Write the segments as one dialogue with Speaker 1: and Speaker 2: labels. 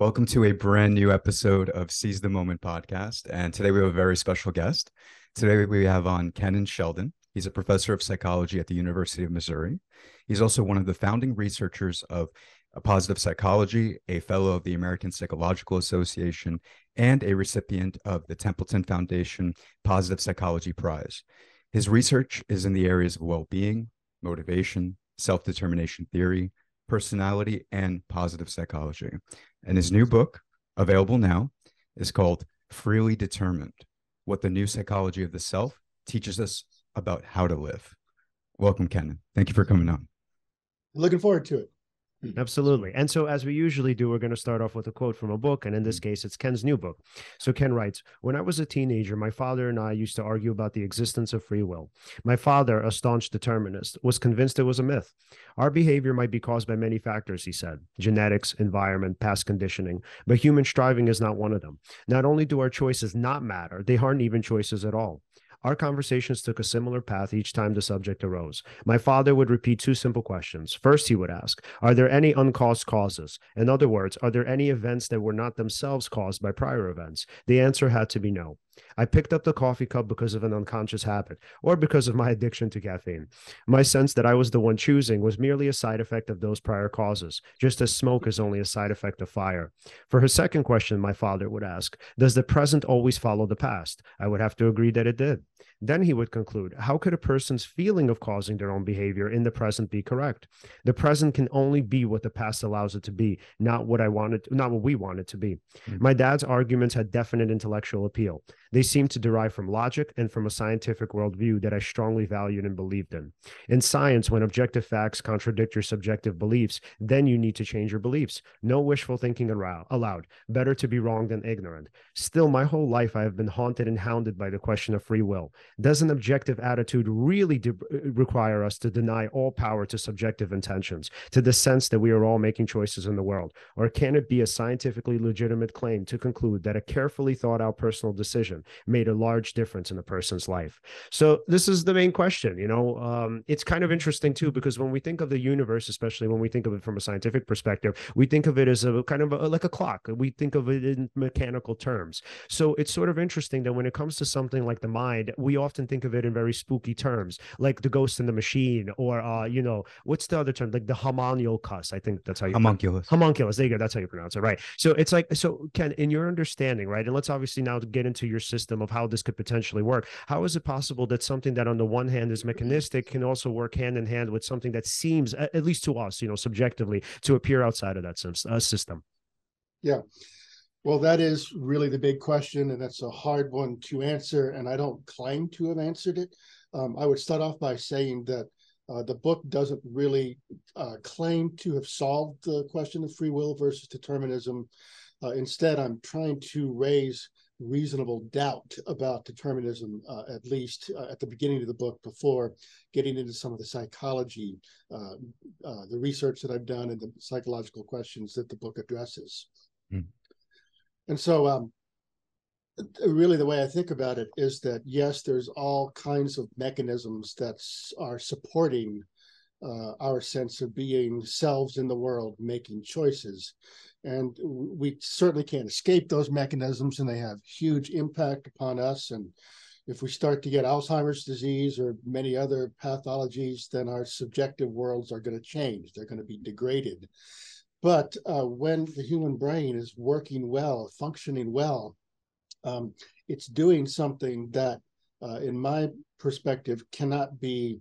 Speaker 1: Welcome to a brand new episode of Seize the Moment podcast. And today we have a very special guest. Today we have on Kennon Sheldon. He's a professor of psychology at the University of Missouri. He's also one of the founding researchers of positive psychology, a fellow of the American Psychological Association, and a recipient of the Templeton Foundation Positive Psychology Prize. His research is in the areas of well being, motivation, self determination theory, personality, and positive psychology. And his new book, available now, is called Freely Determined What the New Psychology of the Self Teaches Us About How to Live. Welcome, Kennon. Thank you for coming on.
Speaker 2: Looking forward to it.
Speaker 3: Mm. Absolutely. And so, as we usually do, we're going to start off with a quote from a book. And in this mm. case, it's Ken's new book. So, Ken writes When I was a teenager, my father and I used to argue about the existence of free will. My father, a staunch determinist, was convinced it was a myth. Our behavior might be caused by many factors, he said genetics, environment, past conditioning, but human striving is not one of them. Not only do our choices not matter, they aren't even choices at all. Our conversations took a similar path each time the subject arose. My father would repeat two simple questions. First, he would ask, Are there any uncaused causes? In other words, are there any events that were not themselves caused by prior events? The answer had to be no. I picked up the coffee cup because of an unconscious habit or because of my addiction to caffeine. My sense that I was the one choosing was merely a side effect of those prior causes, just as smoke is only a side effect of fire. For her second question, my father would ask, Does the present always follow the past? I would have to agree that it did. Then he would conclude, How could a person's feeling of causing their own behavior in the present be correct? The present can only be what the past allows it to be, not what I wanted, not what we want it to be. Mm-hmm. My dad's arguments had definite intellectual appeal. They seemed to derive from logic and from a scientific worldview that I strongly valued and believed in. In science, when objective facts contradict your subjective beliefs, then you need to change your beliefs. No wishful thinking allowed. Better to be wrong than ignorant. Still, my whole life I have been haunted and hounded by the question of free will. Does an objective attitude really de- uh, require us to deny all power to subjective intentions, to the sense that we are all making choices in the world? Or can it be a scientifically legitimate claim to conclude that a carefully thought out personal decision made a large difference in a person's life. So this is the main question. You know, um, it's kind of interesting too because when we think of the universe, especially when we think of it from a scientific perspective, we think of it as a kind of a, like a clock. We think of it in mechanical terms. So it's sort of interesting that when it comes to something like the mind, we often think of it in very spooky terms, like the ghost in the machine, or uh, you know, what's the other term? Like the homunculus. I think that's how you
Speaker 1: homunculus.
Speaker 3: Homunculus. There you go. That's how you pronounce it, right? So it's like so. Ken, in your understanding, right? And let's obviously now get into your system of how this could potentially work. How is it possible that something that on the one hand is mechanistic can also work hand in hand with something that seems, at least to us, you know, subjectively, to appear outside of that uh, system?
Speaker 2: Yeah. Well, that is really the big question, and that's a hard one to answer. And I don't claim to have answered it. Um, I would start off by saying that uh, the book doesn't really uh, claim to have solved the question of free will versus determinism. Uh, instead, I'm trying to raise reasonable doubt about determinism, uh, at least uh, at the beginning of the book, before getting into some of the psychology, uh, the research that I've done, and the psychological questions that the book addresses. Mm. And so, um, really, the way I think about it is that yes, there's all kinds of mechanisms that are supporting uh, our sense of being selves in the world, making choices. And we certainly can't escape those mechanisms, and they have huge impact upon us. And if we start to get Alzheimer's disease or many other pathologies, then our subjective worlds are going to change. They're going to be degraded. But uh, when the human brain is working well, functioning well, um, it's doing something that, uh, in my perspective, cannot be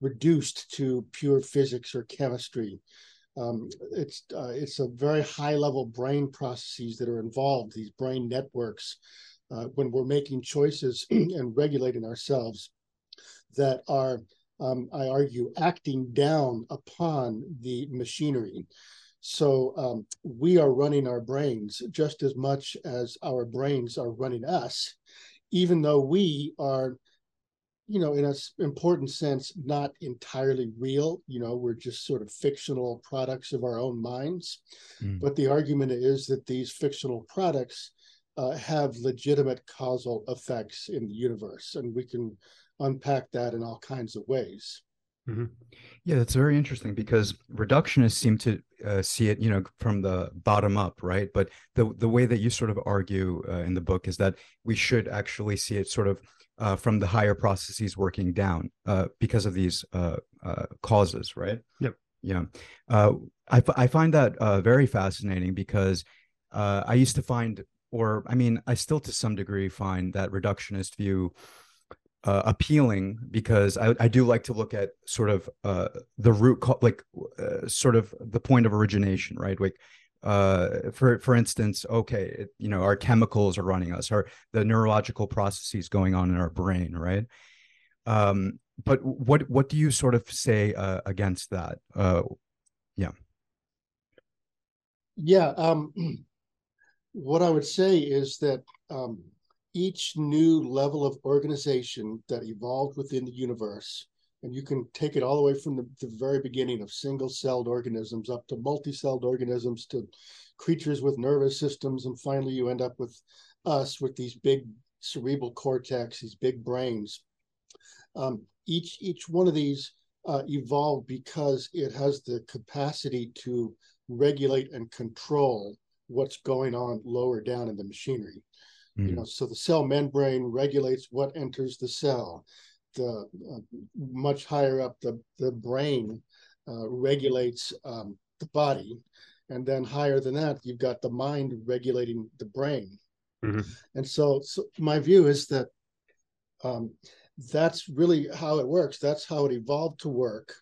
Speaker 2: reduced to pure physics or chemistry. Um, it's uh, it's a very high level brain processes that are involved. These brain networks, uh, when we're making choices and regulating ourselves, that are, um, I argue, acting down upon the machinery. So um, we are running our brains just as much as our brains are running us, even though we are you know, in an important sense, not entirely real. You know, we're just sort of fictional products of our own minds. Mm. But the argument is that these fictional products uh, have legitimate causal effects in the universe, and we can unpack that in all kinds of ways.
Speaker 1: Mm-hmm. Yeah, that's very interesting because reductionists seem to uh, see it, you know, from the bottom up, right? But the the way that you sort of argue uh, in the book is that we should actually see it sort of uh, from the higher processes working down uh, because of these uh, uh, causes, right?
Speaker 3: Yep.
Speaker 1: Yeah. I, I find that very fascinating because I used to find, or I mean, I still to some degree find that reductionist view uh, appealing because I, I do like to look at sort of uh, the root, co- like uh, sort of the point of origination, right? Like, uh, for for instance, okay, it, you know, our chemicals are running us, or the neurological processes going on in our brain, right? Um, but what what do you sort of say uh, against that? Uh, yeah.
Speaker 2: Yeah. Um, what I would say is that um, each new level of organization that evolved within the universe, and you can take it all the way from the, the very beginning of single celled organisms up to multi celled organisms to creatures with nervous systems. And finally, you end up with us with these big cerebral cortex, these big brains. Um, each, each one of these uh, evolved because it has the capacity to regulate and control what's going on lower down in the machinery. Mm. You know, so the cell membrane regulates what enters the cell. The uh, much higher up, the the brain uh, regulates um, the body, and then higher than that, you've got the mind regulating the brain. Mm-hmm. And so, so my view is that um, that's really how it works. That's how it evolved to work.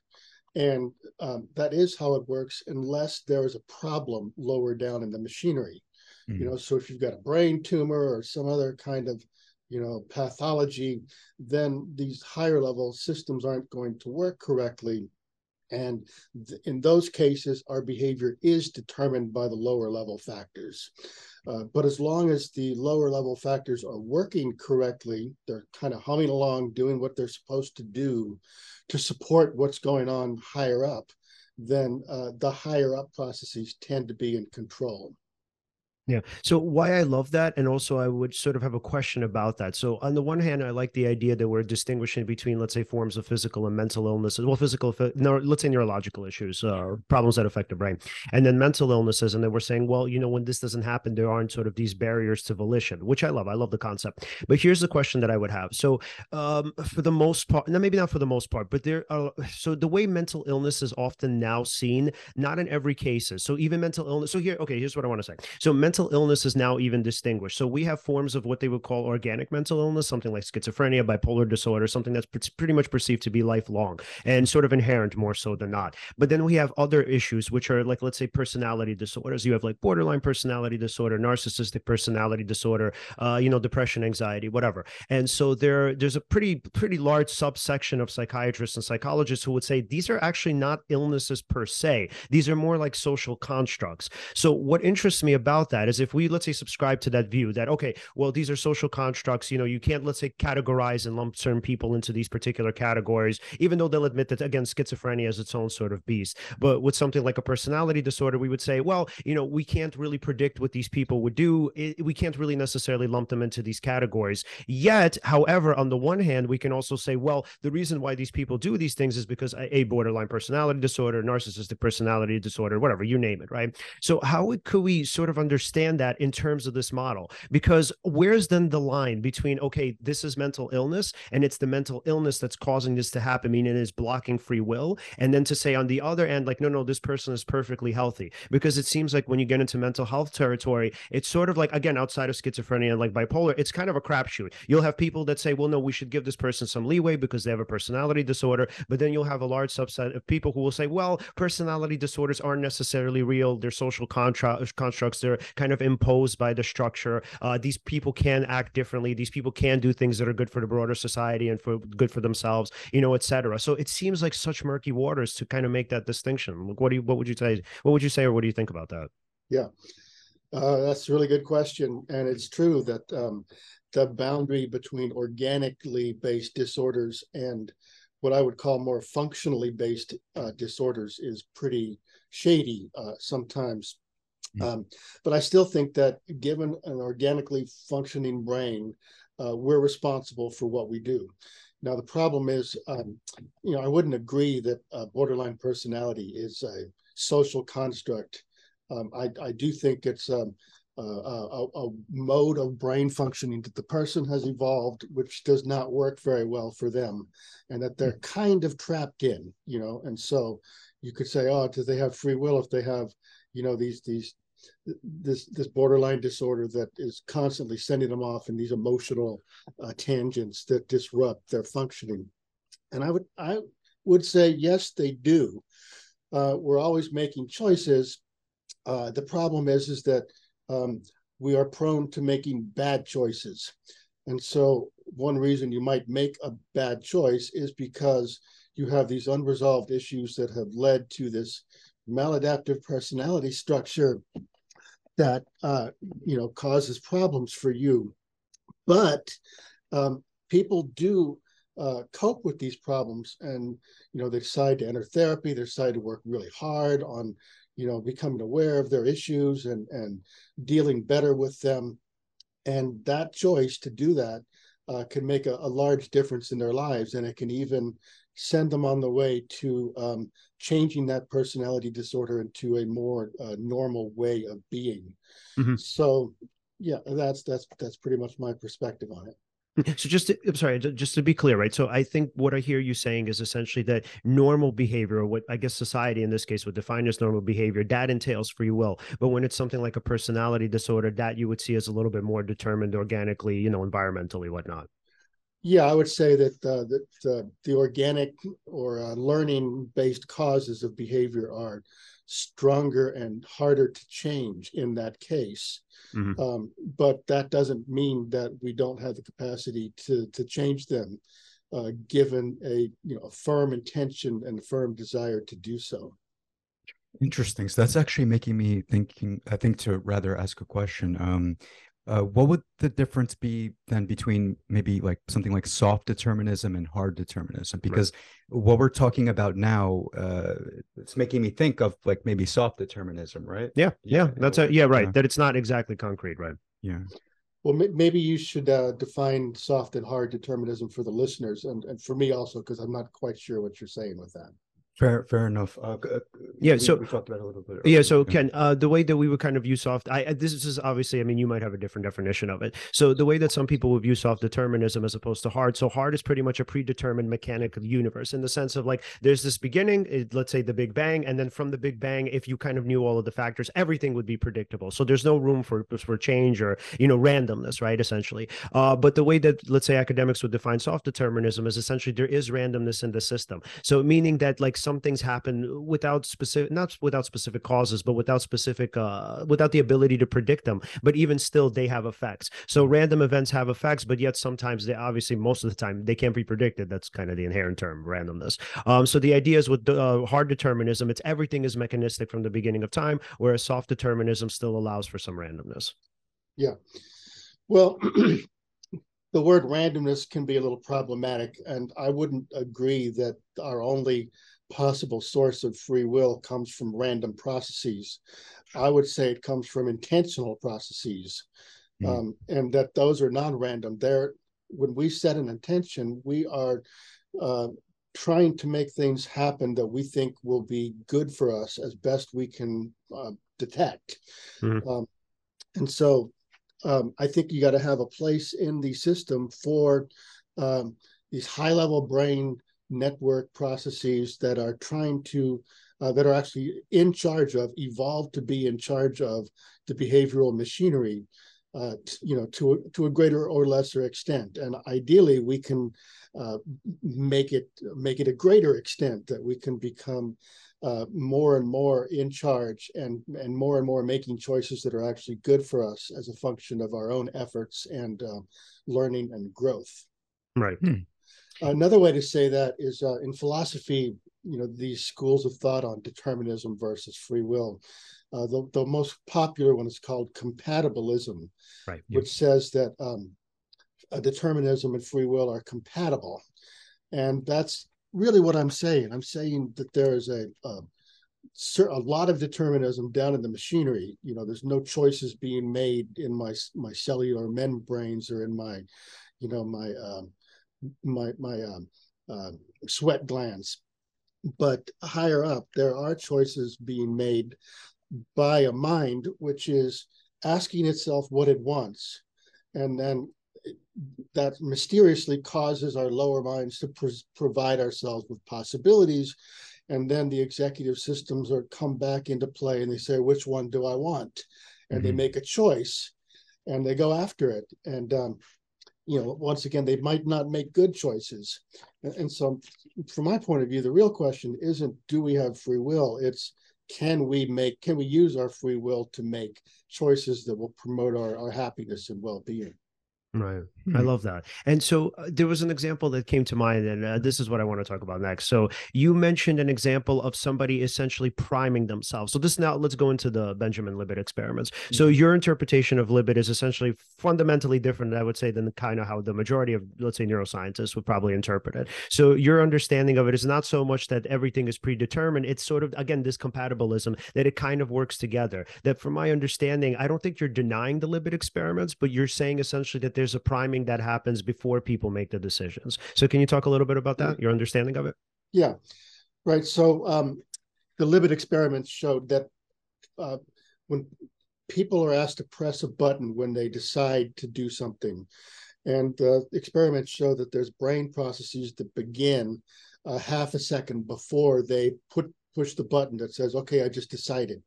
Speaker 2: And um, that is how it works unless there is a problem lower down in the machinery. Mm-hmm. You know, so if you've got a brain tumor or some other kind of, you know, pathology, then these higher level systems aren't going to work correctly. And th- in those cases, our behavior is determined by the lower level factors. Uh, but as long as the lower level factors are working correctly, they're kind of humming along, doing what they're supposed to do to support what's going on higher up, then uh, the higher up processes tend to be in control.
Speaker 3: Yeah. So why I love that, and also I would sort of have a question about that. So on the one hand, I like the idea that we're distinguishing between, let's say, forms of physical and mental illnesses. Well, physical, no, let's say neurological issues, uh, problems that affect the brain, and then mental illnesses. And then we're saying, well, you know, when this doesn't happen, there aren't sort of these barriers to volition, which I love. I love the concept. But here's the question that I would have. So um, for the most part, now maybe not for the most part, but there are so the way mental illness is often now seen, not in every case. So even mental illness. So here, okay, here's what I want to say. So mental mental illness is now even distinguished. So we have forms of what they would call organic mental illness, something like schizophrenia, bipolar disorder, something that's pretty much perceived to be lifelong and sort of inherent more so than not. But then we have other issues, which are like, let's say, personality disorders. You have like borderline personality disorder, narcissistic personality disorder, uh, you know, depression, anxiety, whatever. And so there, there's a pretty, pretty large subsection of psychiatrists and psychologists who would say these are actually not illnesses per se. These are more like social constructs. So what interests me about that that is if we let's say subscribe to that view that okay well these are social constructs you know you can't let's say categorize and lump certain people into these particular categories even though they'll admit that again schizophrenia is its own sort of beast. But with something like a personality disorder we would say well you know we can't really predict what these people would do. It, we can't really necessarily lump them into these categories. Yet however on the one hand we can also say well the reason why these people do these things is because a borderline personality disorder narcissistic personality disorder whatever you name it right? So how could we sort of understand understand that in terms of this model because where's then the line between okay this is mental illness and it's the mental illness that's causing this to happen meaning it is blocking free will and then to say on the other end like no no this person is perfectly healthy. Because it seems like when you get into mental health territory it's sort of like again outside of schizophrenia and like bipolar it's kind of a crapshoot. You'll have people that say well no we should give this person some leeway because they have a personality disorder but then you'll have a large subset of people who will say well personality disorders aren't necessarily real. They're social contra- uh, constructs. They're kind of imposed by the structure. Uh, these people can act differently. These people can do things that are good for the broader society and for good for themselves, you know, etc. So it seems like such murky waters to kind of make that distinction. What do you, what would you say? What would you say, or what do you think about that?
Speaker 2: Yeah, uh, that's a really good question, and it's true that um, the boundary between organically based disorders and what I would call more functionally based uh, disorders is pretty shady uh, sometimes. Um, but I still think that given an organically functioning brain, uh, we're responsible for what we do. Now the problem is, um, you know, I wouldn't agree that uh, borderline personality is a social construct. Um, I, I do think it's um, a, a, a, mode of brain functioning that the person has evolved, which does not work very well for them, and that they're kind of trapped in, you know. And so you could say, oh, do they have free will if they have, you know, these these this this borderline disorder that is constantly sending them off in these emotional uh, tangents that disrupt their functioning. And i would i would say yes they do. Uh, we're always making choices. Uh, the problem is is that um, we are prone to making bad choices. And so one reason you might make a bad choice is because you have these unresolved issues that have led to this maladaptive personality structure that uh, you know causes problems for you. But um, people do uh, cope with these problems, and you know they decide to enter therapy. They decide to work really hard on you know becoming aware of their issues and and dealing better with them. And that choice to do that uh, can make a, a, large difference in their lives, and it can even send them on the way to um, changing that personality disorder into a more uh, normal way of being. Mm-hmm. So, yeah, that's that's that's pretty much my perspective on it.
Speaker 3: So just to, I'm sorry, just to be clear, right? So I think what I hear you saying is essentially that normal behavior, or what I guess society in this case would define as normal behavior, that entails free will. But when it's something like a personality disorder, that you would see as a little bit more determined organically, you know, environmentally, whatnot.
Speaker 2: Yeah, I would say that uh, that uh, the organic or uh, learning-based causes of behavior are stronger and harder to change in that case. Mm-hmm. Um, but that doesn't mean that we don't have the capacity to to change them, uh, given a you know a firm intention and a firm desire to do so.
Speaker 1: Interesting. So that's actually making me thinking. I think to rather ask a question. Um, uh, what would the difference be then between maybe like something like soft determinism and hard determinism? Because right. what we're talking about now uh, it's making me think of like maybe soft determinism right?
Speaker 3: Yeah yeah, yeah that's a yeah right yeah. that it's not exactly concrete right.
Speaker 1: Yeah.
Speaker 2: Well maybe you should uh, define soft and hard determinism for the listeners and, and for me also because i'm not quite sure what you're saying with that
Speaker 1: Fair, fair enough. Uh, uh
Speaker 3: yeah, we, so we talked about a little bit. Earlier. Yeah, so Ken, uh, the way that we would kind of view soft, I this is obviously, I mean, you might have a different definition of it. So the way that some people would view soft determinism as opposed to hard, so hard is pretty much a predetermined mechanical universe in the sense of like there's this beginning, it, let's say the Big Bang, and then from the Big Bang, if you kind of knew all of the factors, everything would be predictable. So there's no room for for change or you know randomness, right? Essentially, uh, but the way that let's say academics would define soft determinism is essentially there is randomness in the system. So meaning that like some things happen without specific not without specific causes but without specific uh without the ability to predict them but even still they have effects. So random events have effects but yet sometimes they obviously most of the time they can't be predicted. That's kind of the inherent term randomness. Um so the idea is with uh, hard determinism it's everything is mechanistic from the beginning of time whereas soft determinism still allows for some randomness.
Speaker 2: Yeah. Well the word randomness can be a little problematic and i wouldn't agree that our only possible source of free will comes from random processes. I would say it comes from intentional processes, mm. um, and that those are non-random. There, when we set an intention, we are uh, trying to make things happen that we think will be good for us as best we can uh, detect. Mm. Um, and so, um, I think you got to have a place in the system for um, these high-level brain network processes that are trying to uh, that are actually in charge of evolved to be in charge of the behavioral machinery uh, t- you know to to a greater or lesser extent. And ideally we can uh, make it make it a greater extent that we can become uh, more and more in charge and and more and more making choices that are actually good for us as a function of our own efforts and uh, learning and growth.
Speaker 3: Right. Hmm.
Speaker 2: Another way to say that is uh, in philosophy, you know, these schools of thought on determinism versus free will. Uh, the, the most popular one is called compatibilism,
Speaker 3: right.
Speaker 2: which says that um, determinism and free will are compatible. And that's really what I'm saying. I'm saying that there is a, a, a lot of determinism down in the machinery. You know, there's no choices being made in my my cellular membranes or in my, you know, my um, my my um, uh, sweat glands. But higher up, there are choices being made by a mind which is asking itself what it wants, and then that mysteriously causes our lower minds to provide ourselves with possibilities and then the executive systems are come back into play and they say which one do i want and mm-hmm. they make a choice and they go after it and um, you know once again they might not make good choices. And, so from my point of view the real question isn't do we have free will? It's can we make can we use our free will to make choices that will promote our, our happiness and well-being
Speaker 3: Right. Hmm. I love that. And so uh, there was an example that came to mind, and uh, this is what I want to talk about next. So you mentioned an example of somebody essentially priming themselves. So this now let's go into the Benjamin Libet experiments. Hmm. So your interpretation of Libet is essentially fundamentally different, I would say, than kind of how the majority of, let's say, neuroscientists would probably interpret it. So your understanding of it is not so much that everything is predetermined. It's sort of, again, this compatibilism that it kind of works together. That from my understanding, I don't think you're denying the Libet experiments, but you're saying essentially that there's a priming that happens before people make the decisions. So can you talk a little bit about that, your understanding of it?
Speaker 2: Yeah, right. So um, the Libet experiments showed that uh, when people are asked to press a button when they decide to do something, and the experiments show that there's brain processes that begin a half a second before they put push the button that says, "Okay, I just decided."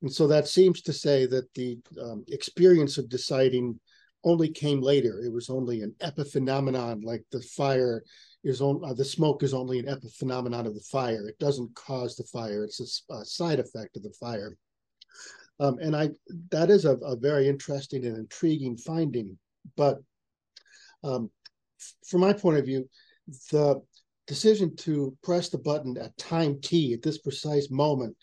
Speaker 2: And so that seems to say that the um, experience of deciding only came later. It was only an epiphenomenon, like the fire is on uh, the smoke is only an epiphenomenon of the fire. It doesn't cause the fire. It's a, a side effect of the fire. Um, and I that is a, a, very interesting and intriguing finding. But um, from my point of view, the decision to press the button at time t at this precise moment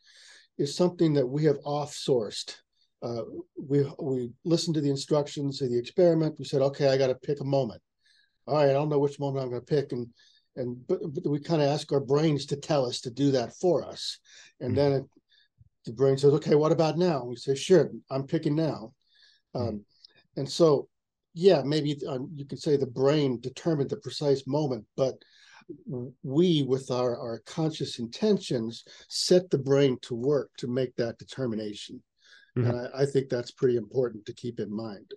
Speaker 2: is something that we have off-sourced uh, we we listened to the instructions of the experiment. We said, okay, I got to pick a moment. All right, I don't know which moment I'm going to pick, and and but, but we kind of ask our brains to tell us to do that for us, and mm-hmm. then it, the brain says, okay, what about now? We say, sure, I'm picking now, mm-hmm. um, and so yeah, maybe um, you could say the brain determined the precise moment, but we with our, our conscious intentions set the brain to work to make that determination Mm-hmm. And I, I think that's pretty important to keep in mind.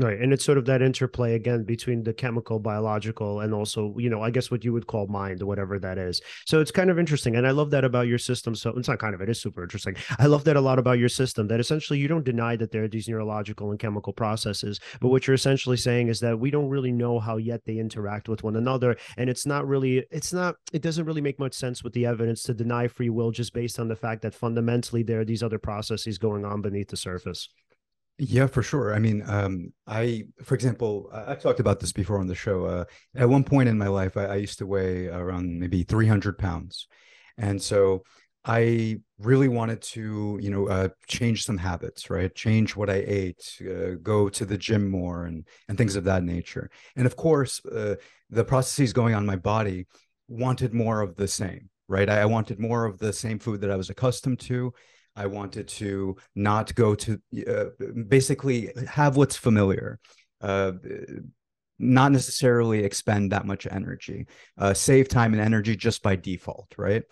Speaker 3: Right. And it's sort of that interplay again between the chemical, biological, and also, you know, I guess what you would call mind whatever that is. So it's kind of interesting. And I love that about your system. So it's not kind of, it is super interesting. I love that a lot about your system that essentially you don't deny that there are these neurological and chemical processes. But what you're essentially saying is that we don't really know how yet they interact with one another. And it's not really, it's not, it doesn't really make much sense with the evidence to deny free will just based on the fact that fundamentally there are these other processes going on beneath the surface.
Speaker 1: Yeah, for sure. I mean, um, I, for example, I, have talked about this before on the show. Uh, at one point in my life, I, I, used to weigh around maybe 300 pounds. And so I really wanted to, you know, uh, change some habits, right? Change what I ate, uh, go to the gym more and, and things of that nature. And of course, uh, the processes going on my body wanted more of the same, right? I, I wanted more of the same food that I was accustomed to I wanted to not go to uh, basically have what's familiar, uh, not necessarily expend that much energy, uh, save time and energy just by default, right?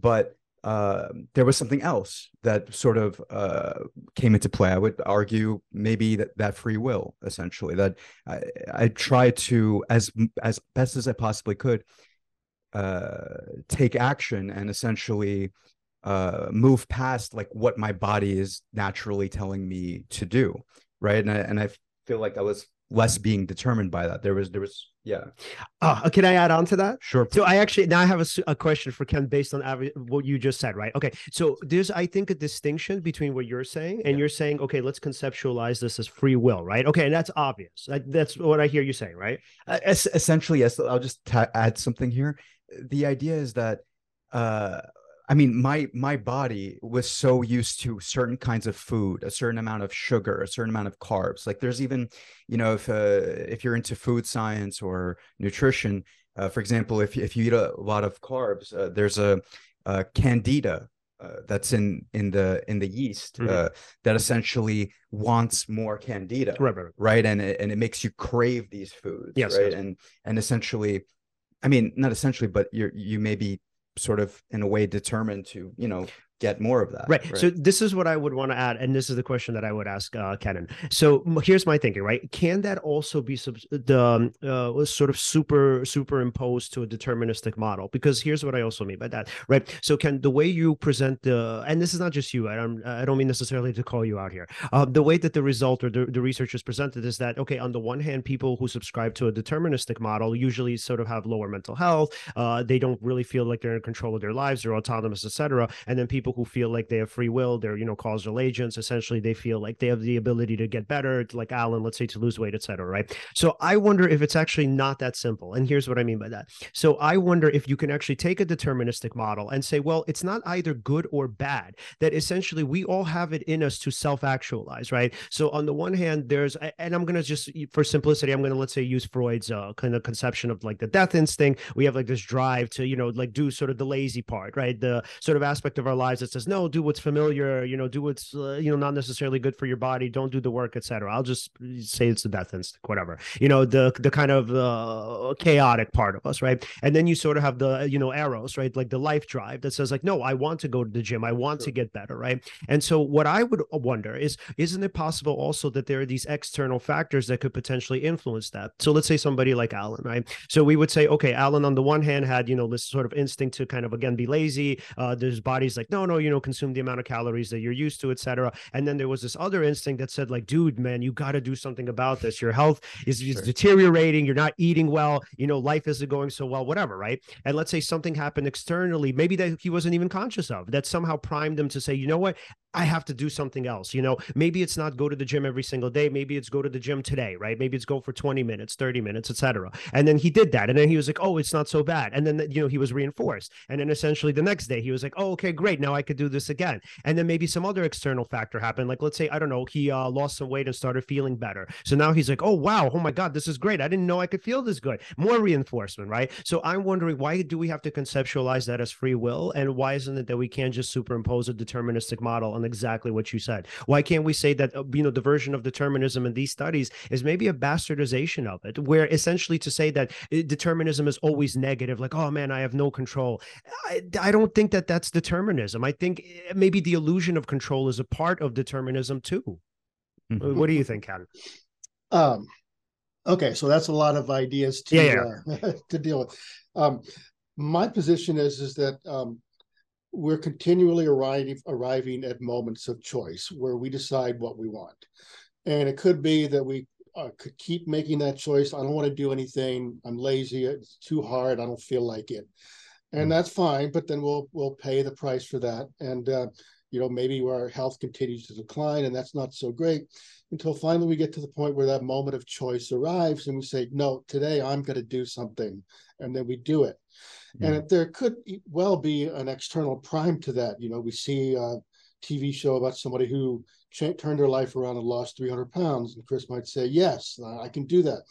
Speaker 1: But uh, there was something else that sort of uh, came into play. I would argue maybe that, that free will, essentially, that I, I tried to, as as best as I possibly could, uh, take action and essentially uh move past like what my body is naturally telling me to do right? And I, and I feel like I was less being determined by that. There was there was yeah.
Speaker 3: Uh, can i add on to that?
Speaker 1: Sure
Speaker 3: so i actually now i have a, a question for ken based on what you just said right? Okay so there's i think a distinction between what you're saying and yeah. you're saying okay let's conceptualize this as free will right? Okay and that's obvious. That's what i hear you saying right?
Speaker 1: Uh, essentially yes. I'll just add something here. The idea is that uh I mean, my my body was so used to certain kinds of food, a certain amount of sugar, a certain amount of carbs. Like there's even, you know, if uh, if you're into food science or nutrition, uh, for example, if if you eat a lot of carbs, uh, there's a, a candida uh, that's in in the in the yeast
Speaker 3: Mhm.
Speaker 1: uh, that essentially wants more candida
Speaker 3: Right, right, right.
Speaker 1: right and it, and it makes you crave these foods
Speaker 3: Yes,
Speaker 1: right
Speaker 3: yes.
Speaker 1: and and essentially i mean not essentially but you're you may be sort of in a way determined to you know get more of that
Speaker 3: Right. So this is what I would want to add, and this is the question that I would ask uh, Kennon. So here's my thinking. Right? Can that also be sub- the um, uh, sort of super superimposed to a deterministic model? Because here's what I also mean by that. Right. So can the way you present the, and this is not just you. I don't, I don't mean necessarily to call you out here. Uh, the way that the result or the, the research is presented is that okay, on the one hand, people who subscribe to a deterministic model usually sort of have lower mental health. Uh, they don't really feel like they're in control of their lives, they're autonomous, etc. And then people who feel like they have free will, they're you know causal agents. Essentially, they feel like they have the ability to get better, like Alan, let's say to lose weight, etc. Right. So I wonder if it's actually not that simple. And here's what I mean by that. So I wonder if you can actually take a deterministic model and say, well, it's not either good or bad. That essentially we all have it in us to self-actualize, right? So on the one hand, there's, and I'm gonna just for simplicity, I'm gonna let's say use Freud's uh, kind of conception of like the death instinct. We have like this drive to you know like do sort of the lazy part, right? The sort of aspect of our lives that says no, do what's familiar, you know, do what's uh, you know not necessarily good for your body, don't do the work, etc. I'll just say it's the death instinct, whatever. You know, the the kind of uh, chaotic part of us, right? And then you sort of have the you know Eros, right? Like the life drive that says like no, I want to go to the gym, I want to get better, right? And so what I would wonder is isn't it possible also that there are these external factors that could potentially influence that? So let's say somebody like Alan, right? So we would say, okay, Alan on the one hand had, you know, this sort of instinct to kind of again be lazy. Uh his body's like, no, no, you know, consume the amount of calories that you're used to, etc. And then there was this other instinct that said, like, dude, man, you got to do something about this. Your health is, is
Speaker 1: Sure.
Speaker 3: deteriorating, you're not eating well, you know, life isn't going so well, whatever, right? And let's say something happened externally, maybe that he wasn't even conscious of, that somehow primed him to say, you know what, I have to do something else. You know, maybe it's not go to the gym every single day. Maybe it's go to the gym today, right? Maybe it's go for 20 minutes, 30 minutes, etc. And then he did that. And then he was like, oh, it's not so bad. And then, you know, he was reinforced. And then essentially the next day he was like, oh, okay, great. Now I could do this again. And then maybe some other external factor happened. Like, let's say, I don't know, he uh, lost some weight and started feeling better. So now he's like, oh, wow, oh my God, this is great. I didn't know I could feel this good. More reinforcement, right? So I'm wondering why do we have to conceptualize that as free will? And why isn't it that we can't just superimpose a deterministic model on exactly what you said? Why can't we say that, uh, you know, the version of determinism in these studies is maybe a bastardization of it, where essentially to say that uh, determinism is always negative, like, oh man, I have no control. I, I don't think that that's determinism. I think eh, maybe the illusion of control is a part of determinism too.
Speaker 1: Mhm.
Speaker 3: What do you think, Ken?
Speaker 2: Um, okay, so that's a lot of ideas to
Speaker 3: Yeah,
Speaker 2: Uh, to deal with. Um, my position is is that um, we're continually arriving arriving at moments of choice where we decide what we want, and it could be that we uh, could keep making that choice. I don't want to do anything. I'm lazy. It's too hard. I don't feel like it, and
Speaker 1: Mm.
Speaker 2: that's fine. But then we'll we'll pay the price for that, and uh, you know maybe our health continues to decline, and that's not so great until finally we get to the point where that moment of choice arrives and we say, no, today I'm going to do something. And then we do it. And if there could well be an external prime to that. You know, we see a TV show about somebody who turned their life around and lost 300 pounds. And Chris might say, yes, I can do that.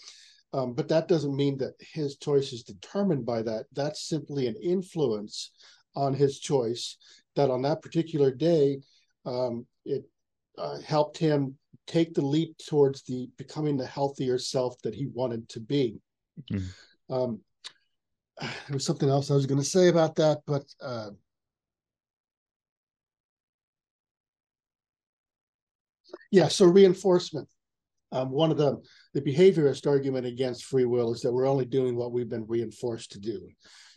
Speaker 2: Um, but that doesn't mean that his choice is determined by that. That's simply an influence on his choice that on that particular day, um, it uh, helped him take the leap towards the becoming the healthier self that he wanted to be.
Speaker 1: Mhm.
Speaker 2: Um, there was something else I was going to say about that, but uh, yeah. So reinforcement. Um, one of the the behaviorist argument against free will is that we're only doing what we've been reinforced to do.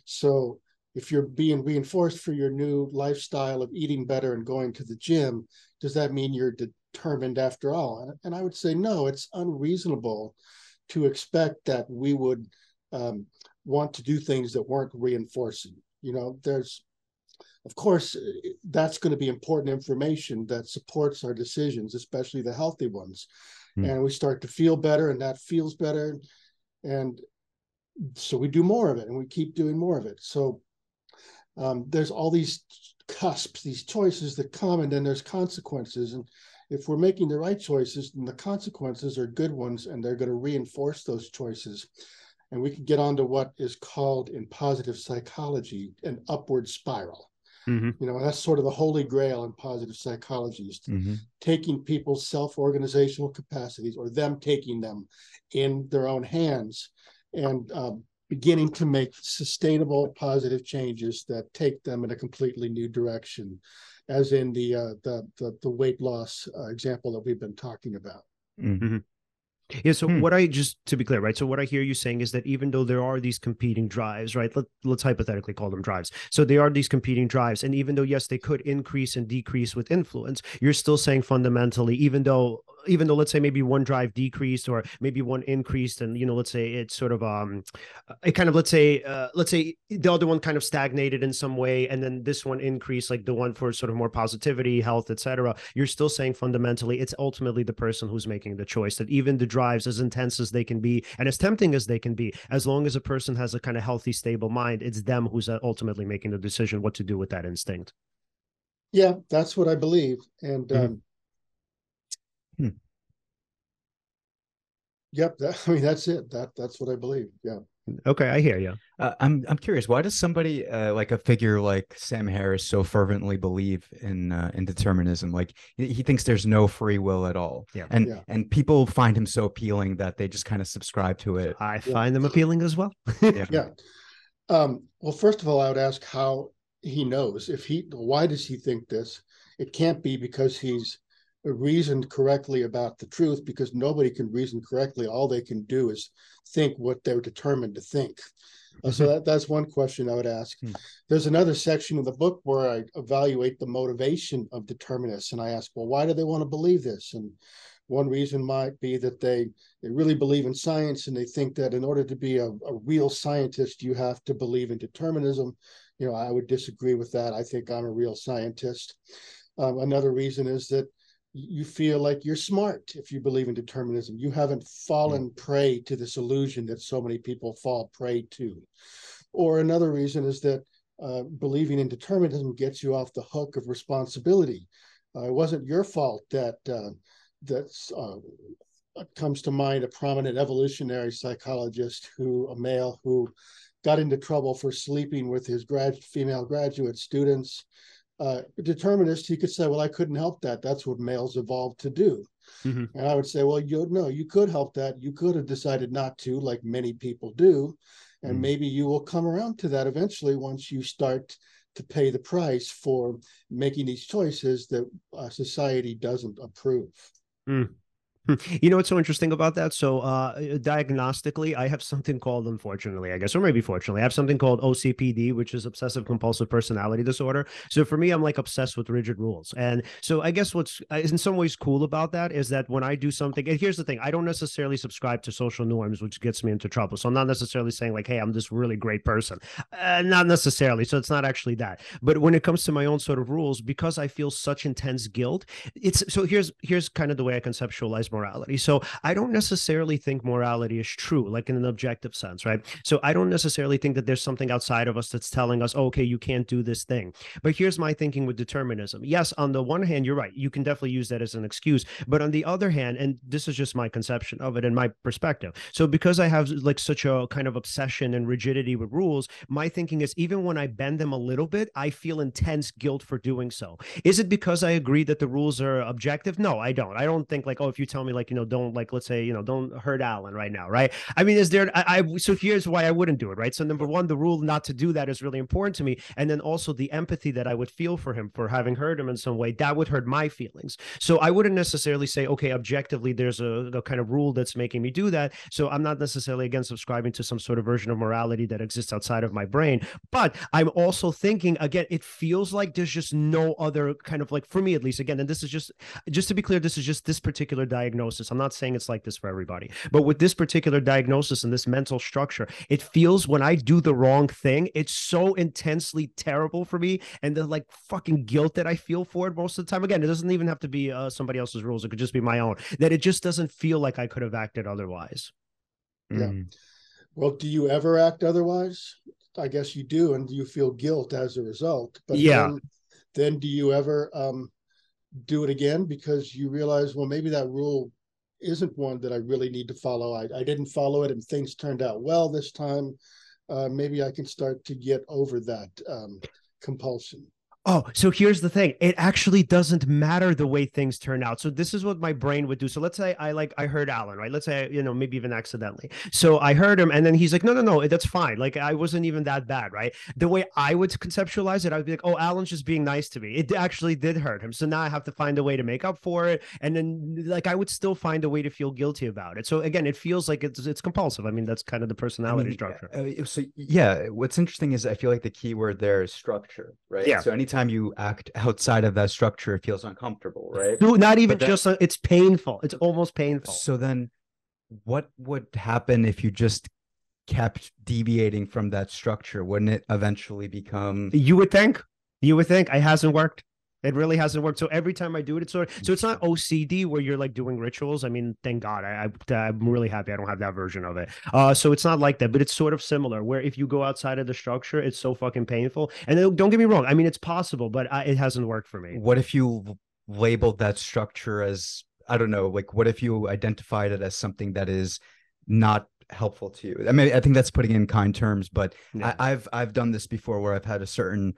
Speaker 2: So if you're being reinforced for your new lifestyle of eating better and going to the gym, does that mean you're determined after all? And, and I would say no. It's unreasonable to expect that we would um, want to do things that weren't reinforcing. You know, there's, of course, eh, that's going to be important information that supports our decisions, especially the healthy ones.
Speaker 1: Hmm.
Speaker 2: And we start to feel better, and that feels better. And so we do more of it, and we keep doing more of it. So um, there's all these cusps, these choices that come, and then there's consequences. And if we're making the right choices, then the consequences are good ones, and they're going to reinforce those choices and we can get on to what is called in positive psychology an upward spiral. Mm-hmm. You know, that's sort of the holy grail in positive psychology is mm-hmm. taking people's self-organizational capacities or them taking them in their own hands and um, beginning to make sustainable positive changes that take them in a completely new direction, as in the uh, the, the, the weight loss uh, example that we've been talking about.
Speaker 3: Mm-hmm. Yeah. So hmm. what I just to be clear, right? So what I hear you saying is that even though there are these competing drives, right? Let, let's hypothetically call them drives. So they are these competing drives, and even though yes, they could increase and decrease with influence, you're still saying fundamentally, even though even though let's say maybe one drive decreased or maybe one increased and you know let's say it's sort of um it kind of let's say uh, let's say the other one kind of stagnated in some way and then this one increased like the one for sort of more positivity health etc you're still saying fundamentally it's ultimately the person who's making the choice that even the drives as intense as they can be and as tempting as they can be as long as a person has a kind of healthy stable mind it's them who's uh, ultimately making the decision what to do with that instinct
Speaker 2: yeah that's what i believe and mm-hmm. um Yep, that, I mean that's it. That that's what I believe. Yeah.
Speaker 3: Okay, I hear you.
Speaker 1: Uh, I'm I'm curious. Why does somebody uh, like a figure like Sam Harris so fervently believe in uh, in determinism? Like he, he, thinks there's no free will at all. Yeah. And yeah. and people find him so appealing that they just kind of subscribe to it.
Speaker 3: I find them appealing as well.
Speaker 2: yeah. yeah. Um, well, first of all, I would ask how he knows. If he, why does he think this? It can't be because he's reasoned correctly about the truth because nobody can reason correctly. All they can do is think what they're determined to think. Uh, so mm-hmm. that, that's one question I would ask. Hmm. There's another section of the book where I evaluate the motivation of determinists, and I ask, well, why do they want to believe this? And one reason might be that they they really believe in science, and they think that in order to be a, a real scientist, you have to believe in determinism. You know, I would disagree with that. I think I'm a real scientist. Um, another reason is that you feel like you're smart if you believe in determinism. You haven't fallen mm. prey to this illusion that so many people fall prey to. Or another reason is that uh, believing in determinism gets you off the hook of responsibility. Uh, it wasn't your fault that uh, that uh, comes to mind a prominent evolutionary psychologist who a male who got into trouble for sleeping with his grad female graduate students uh, determinist, he could say, "Well, I couldn't help that. That's what males evolved to do." Mm-hmm. And I would say, "Well, you no, you could help that. You could have decided not to, like many people do, and mm-hmm. maybe you will come around to that eventually once you start to pay the price for making these choices that uh, society doesn't approve."
Speaker 3: Mm. Hmm. You know what's so interesting about that? So, uh, diagnostically, I have something called, unfortunately, I guess, or maybe fortunately, I have something called OCPD, which is obsessive compulsive personality disorder. So, for me, I'm like obsessed with rigid rules. And so, I guess what's uh, in some ways cool about that is that when I do something, and here's the thing I don't necessarily subscribe to social norms, which gets me into trouble. So, I'm not necessarily saying, like, hey, I'm this really great person. Uh, not necessarily. So, it's not actually that. But when it comes to my own sort of rules, because I feel such intense guilt, it's so here's here's kind of the way I conceptualize morality. So I don't necessarily think morality is true, like in an objective sense, right? So I don't necessarily think that there's something outside of us that's telling us, oh, okay, you can't do this thing. But here's my thinking with determinism. Yes, on the one hand, you're right. You can definitely use that as an excuse. But on the other hand, and this is just my conception of it and my perspective. So because I have like such a kind of obsession and rigidity with rules, my thinking is even when I bend them a little bit, I feel intense guilt for doing so. Is it because I agree that the rules are objective? No, I don't. I don't think like, oh, if you tell me like, you know, don't like, let's say, you know, don't hurt Alan right now, right? I mean, is there, I, I, so here's why I wouldn't do it, right? So number one, the rule not to do that is really important to me. And then also the empathy that I would feel for him for having hurt him in some way, that would hurt my feelings. So I wouldn't necessarily say, okay, objectively, there's a, a kind of rule that's making me do that. So I'm not necessarily again subscribing to some sort of version of morality that exists outside of my brain. But I'm also thinking, again, it feels like there's just no other kind of like, for me at least, again, and this is just, just to be clear, this is just this particular diagnosis. I'm not saying it's like this for everybody, but with this particular diagnosis and this mental structure, it feels when I do the wrong thing, it's so intensely terrible for me. And the like fucking guilt that I feel for it most of the time. Again, it doesn't even have to be uh, somebody else's rules, it could just be my own, that it just doesn't feel like I could have acted otherwise.
Speaker 2: Yeah. Mm. Well, do you ever act otherwise? I guess you do, and you feel guilt as a result.
Speaker 3: But yeah.
Speaker 2: Then, then do you ever um, do it again because you realize, well, maybe that rule isn't one that I really need to follow. I, I didn't follow it and things turned out well this time. Uh, maybe I can start to get over that um, compulsion.
Speaker 3: Oh, so here's the thing. It actually doesn't matter the way things turn out. So this is what my brain would do. So let's say I like I heard Alan, right? Let's say you know maybe even accidentally. So I heard him, and then he's like, no, no, no, that's fine. Like I wasn't even that bad, right? The way I would conceptualize it, I would be like, oh, Alan's just being nice to me. It actually did hurt him, so now I have to find a way to make up for it, and then like I would still find a way to feel guilty about it. So again, it feels like it's it's compulsive. I mean, that's kind of the personality I mean, structure.
Speaker 1: Uh, so yeah, what's interesting is I feel like the key word there is structure, right?
Speaker 3: Yeah.
Speaker 1: So anytime you act outside of that structure, it feels uncomfortable, right?
Speaker 3: No, not even then, just, uh, it's painful. It's almost painful.
Speaker 1: So then what would happen if you just kept deviating from that structure? Wouldn't it eventually become?
Speaker 3: You would think. You would think it hasn't worked. It really hasn't worked. So every time I do it, it's sort of, so it's not OCD where you're like doing rituals. I mean, thank God, I, I am really happy I don't have that version of it. Uh, so it's not like that, but it's sort of similar. Where if you go outside of the structure, it's so fucking painful. And don't get me wrong, I mean, it's possible, but I, it hasn't worked for me.
Speaker 1: What if you labeled that structure as I don't know, like what if you identified it as something that is not helpful to you? I mean, I think that's putting in kind terms, but yeah. I, I've I've done this before where I've had a certain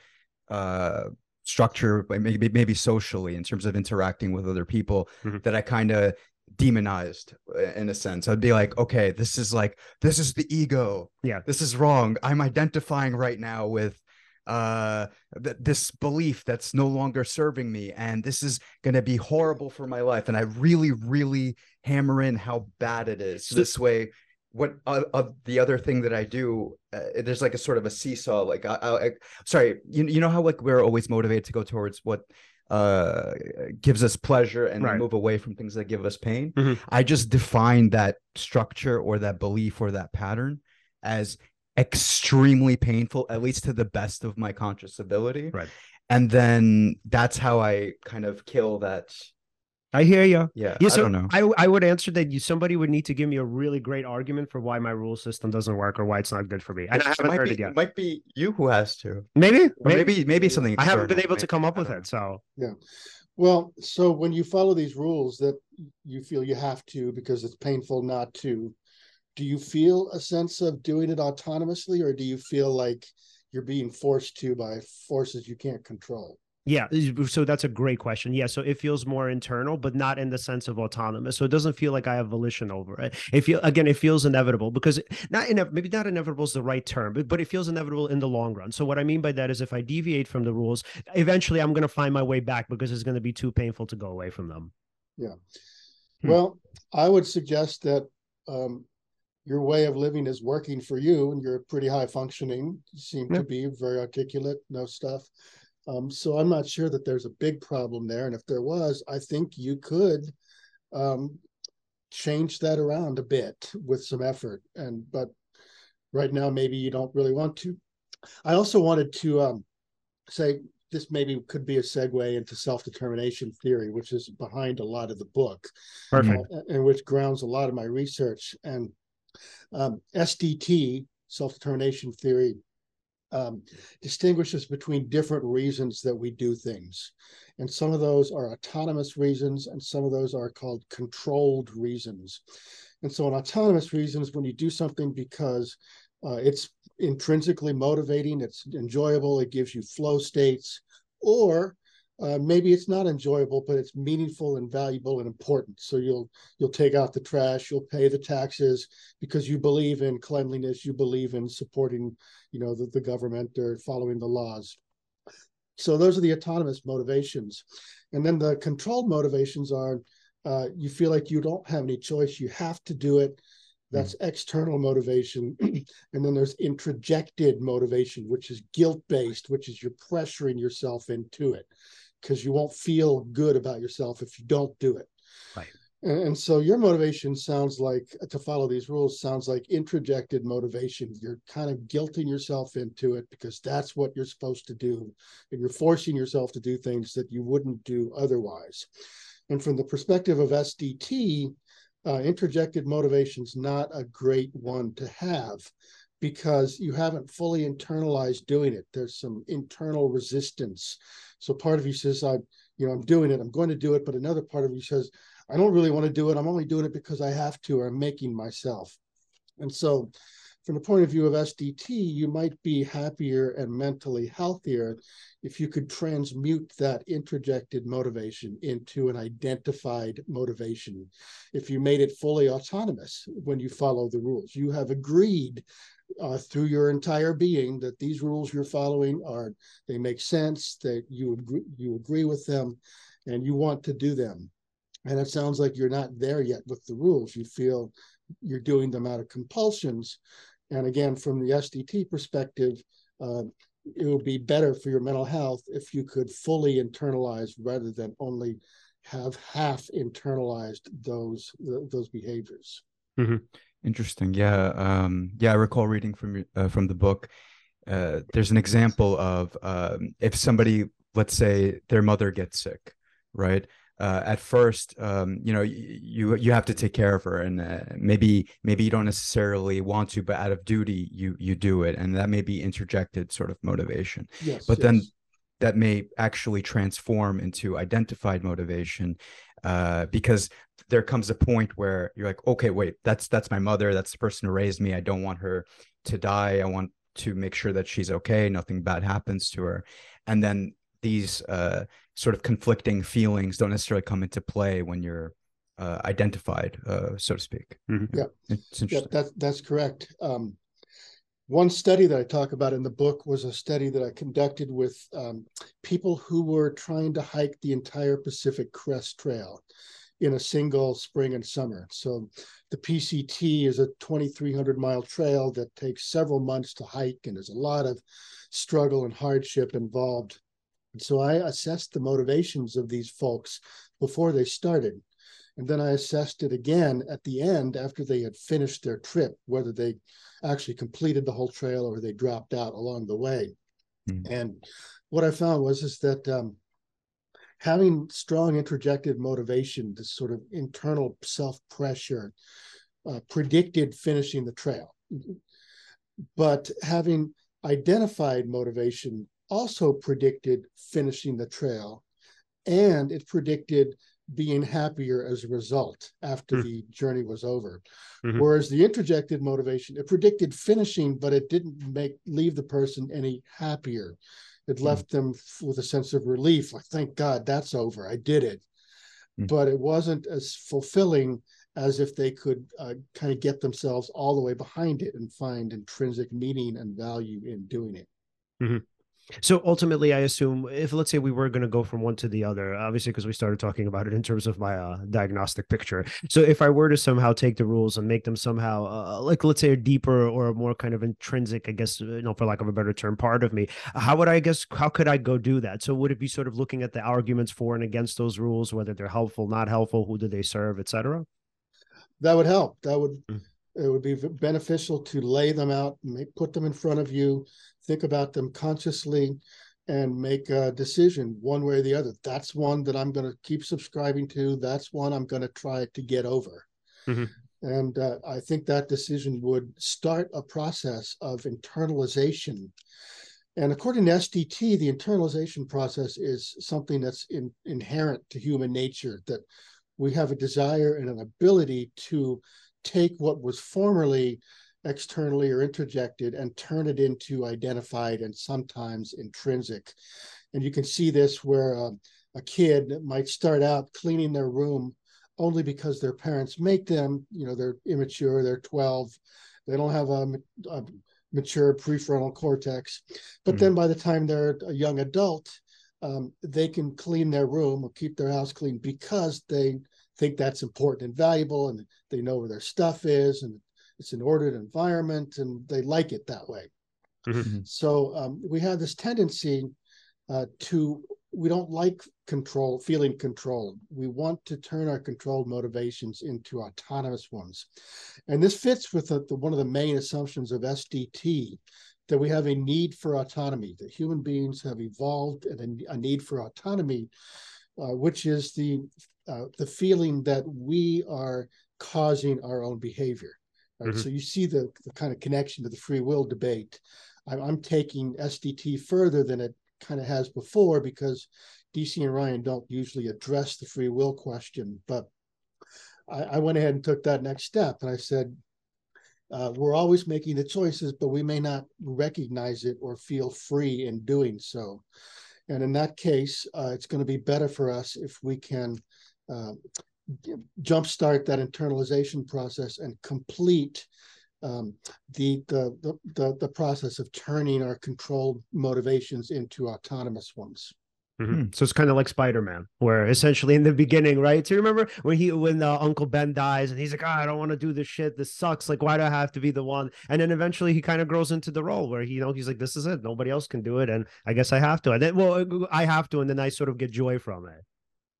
Speaker 1: uh structure, maybe maybe socially in terms of interacting with other people mm-hmm. that I kind of demonized uh, in a sense. I'd be like, okay, this is like this is the ego.
Speaker 3: Yeah,
Speaker 1: this is wrong. I'm identifying right now with uh th- this belief that's no longer serving me and this is going to be horrible for my life and i really really hammer in how bad it is so this way what uh, uh, the other thing that I do, uh, there's like a sort of a seesaw. Like, I, I, sorry, you you know how like we're always motivated to go towards what uh gives us pleasure and right. move away from things that give us pain. Mm-hmm. I just define that structure or that belief or that pattern as extremely painful, at least to the best of my conscious ability.
Speaker 3: Right.
Speaker 1: And then that's how I kind of kill that
Speaker 3: I hear you.
Speaker 1: Yeah. Yeah. So I don't know.
Speaker 3: I, I would answer that you somebody would need to give me a really great argument for why my rule system doesn't work or why it's not good for me. And I haven't heard
Speaker 1: be,
Speaker 3: it yet.
Speaker 1: It might be you who has to.
Speaker 3: Maybe.
Speaker 1: Maybe maybe, maybe something.
Speaker 3: I haven't been able maybe. to come up with it. So
Speaker 2: yeah. Well, so when you follow these rules that you feel you have to because it's painful not to, do you feel a sense of doing it autonomously or do you feel like you're being forced to by forces you can't control?
Speaker 3: Yeah, so that's a great question. Yeah, so it feels more internal, but not in the sense of autonomous. So it doesn't feel like I have volition over it. It feel again, it feels inevitable because not ine- maybe not inevitable is the right term, but, but it feels inevitable in the long run. So what I mean by that is if I deviate from the rules, eventually I'm going to find my way back because it's going to be too painful to go away from them.
Speaker 2: Yeah. Hmm. Well, I would suggest that um, your way of living is working for you, and you're pretty high functioning. You seem yeah. to be very articulate, no stuff. Um, so I'm not sure that there's a big problem there. And if there was, I think you could um, change that around a bit with some effort. And but right now, maybe you don't really want to. I also wanted to um, say this maybe could be a segue into self-determination theory, which is behind a lot of the book,
Speaker 3: perfect,
Speaker 2: uh, and which grounds a lot of my research. And um, SDT, self-determination theory, um, distinguishes between different reasons that we do things. And some of those are autonomous reasons, and some of those are called controlled reasons. And so, in autonomous reasons, when you do something because uh, it's intrinsically motivating, it's enjoyable, it gives you flow states, or uh, maybe it's not enjoyable, but it's meaningful and valuable and important. So you'll you'll take out the trash, you'll pay the taxes because you believe in cleanliness, you believe in supporting, you know, the, the government or following the laws. So those are the autonomous motivations, and then the controlled motivations are uh, you feel like you don't have any choice, you have to do it. That's mm. external motivation. and then there's introjected motivation, which is guilt based, which is you're pressuring yourself into it because you won't feel good about yourself if you don't do it.
Speaker 3: Right.
Speaker 2: And, and, so your motivation sounds like to follow these rules sounds like introjected motivation. You're kind of guilting yourself into it because that's what you're supposed to do. And you're forcing yourself to do things that you wouldn't do otherwise. And from the perspective of SDT, uh, introjected motivation is not a great one to have because you haven't fully internalized doing it. There's some internal resistance so part of you says, I, you know, I'm doing it, I'm going to do it. But another part of you says, I don't really want to do it. I'm only doing it because I have to, or I'm making myself. And so from the point of view of SDT, you might be happier and mentally healthier if you could transmute that introjected motivation into an identified motivation. If you made it fully autonomous when you follow the rules, you have agreed uh, through your entire being that these rules you're following are they make sense that you agree you agree with them and you want to do them. And it sounds like you're not there yet with the rules. You feel you're doing them out of compulsions. And again from the sdt perspective uh, it would be better for your mental health if you could fully internalize rather than only have half internalized those those behaviors.
Speaker 1: Mm-hmm. Interesting. Yeah. Um, yeah. I recall reading from uh, from the book. Uh, there's an example of um, if somebody, let's say, their mother gets sick, right? Uh, at first, um, you know, you you have to take care of her, and uh, maybe maybe you don't necessarily want to, but out of duty, you you do it, and that may be interjected sort of motivation.
Speaker 2: Yes.
Speaker 1: But
Speaker 2: yes.
Speaker 1: then that may actually transform into identified motivation uh, because there comes a point where you're like okay wait that's that's my mother. That's the person who raised me. I don't want her to die. I want to make sure that she's okay. Nothing bad happens to her. And then these uh, sort of conflicting feelings don't necessarily come into play when you're uh, identified uh, so to speak.
Speaker 2: Mm-hmm. yeah. It's interesting. yeah, that, that's correct. Um, one study that I talk about in the book was a study that I conducted with um, people who were trying to hike the entire Pacific Crest Trail in a single spring and summer. So the PCT is a 2,300 mile trail that takes several months to hike, and there's a lot of struggle and hardship involved. And so I assessed the motivations of these folks before they started. And then I assessed it again at the end after they had finished their trip, whether they actually completed the whole trail or they dropped out along the way. Mm. And what I found was is that um, having strong introjected motivation, this sort of internal self pressure, uh, predicted finishing the trail. But having identified motivation also predicted finishing the trail, and it predicted being happier as a result after mm. the journey was over. Mm-hmm. Whereas the introjected motivation, it predicted finishing, but it didn't make leave the person any happier. It mm. left them with a sense of relief, like thank God that's over. I did it. Mm. But it wasn't as fulfilling as if they could uh, kind of get themselves all the way behind it and find intrinsic meaning and value in doing it.
Speaker 3: Mm-hmm. So ultimately, I assume if let's say we were going to go from one to the other, obviously because we started talking about it in terms of my uh, diagnostic picture. So if I were to somehow take the rules and make them somehow uh, like let's say a deeper or a more kind of intrinsic, I guess you know for lack of a better term, part of me, how would I guess how could I go do that? So would it be sort of looking at the arguments for and against those rules, whether they're helpful, not helpful, who do they serve, etc.
Speaker 2: That would help. That would. Mm it would be beneficial to lay them out, make, put them in front of you, think about them consciously, and make a decision one way or the other. That's one that I'm going to keep subscribing to. That's one I'm going to try to get over. Mm-hmm. And uh, I think that decision would start a process of internalization. And according to SDT, the internalization process is something that's in, inherent to human nature, that we have a desire and an ability to take what was formerly externally or introjected and turn it into identified and sometimes intrinsic. And you can see this where uh, a kid might start out cleaning their room only because their parents make them, you know, they're immature, they're 12, they don't have a, a mature prefrontal cortex. But mm-hmm. then by the time they're a young adult, um, they can clean their room or keep their house clean because they think that's important and valuable and they know where their stuff is and it's an ordered environment and they like it that way mm-hmm. mm-hmm. so um, we have this tendency uh, to we don't like control feeling controlled we want to turn our controlled motivations into autonomous ones and this fits with the, the, one of the main assumptions of sdt that we have a need for autonomy that human beings have evolved and a, a need for autonomy uh, which is the uh, the feeling that we are causing our own behavior. Right? Mm-hmm. So you see the, the kind of connection to the free will debate. I'm, I'm taking SDT further than it kind of has before because Deci and Ryan don't usually address the free will question. But I, I went ahead and took that next step, and I said, uh, we're always making the choices, but we may not recognize it or feel free in doing so. And in that case, uh, it's going to be better for us if we can uh, jumpstart that internalization process and complete um, the, the, the, the process of turning our controlled motivations into autonomous ones.
Speaker 3: Mm-hmm. So it's kind of like Spider Man, where essentially in the beginning, right? So you remember when he when uh, Uncle Ben dies and he's like, oh, I don't want to do this shit. This sucks. Like, why do I have to be the one? And then eventually he kind of grows into the role where he, you know, he's like, this is it. Nobody else can do it, and I guess I have to. And then, well, I have to, and then I sort of get joy from it.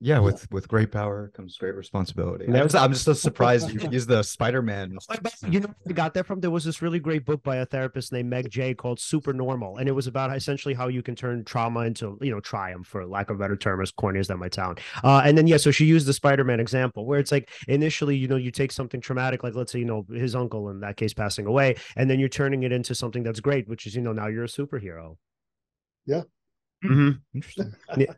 Speaker 1: Yeah, with with great power comes great responsibility. I was, I'm just so surprised you used the Spider-Man.
Speaker 3: You know, I got that from there was this really great book by a therapist named Meg Jay called Super Normal, and it was about essentially how you can turn trauma into you know triumph, for lack of a better term, as corny as that might sound. Uh, and then yeah, so she used the Spider-Man example where it's like initially you know you take something traumatic, like let's say you know his uncle in that case passing away, and then you're turning it into something that's great, which is you know now you're a superhero.
Speaker 2: Yeah.
Speaker 3: Mm-hmm. Interesting. yeah.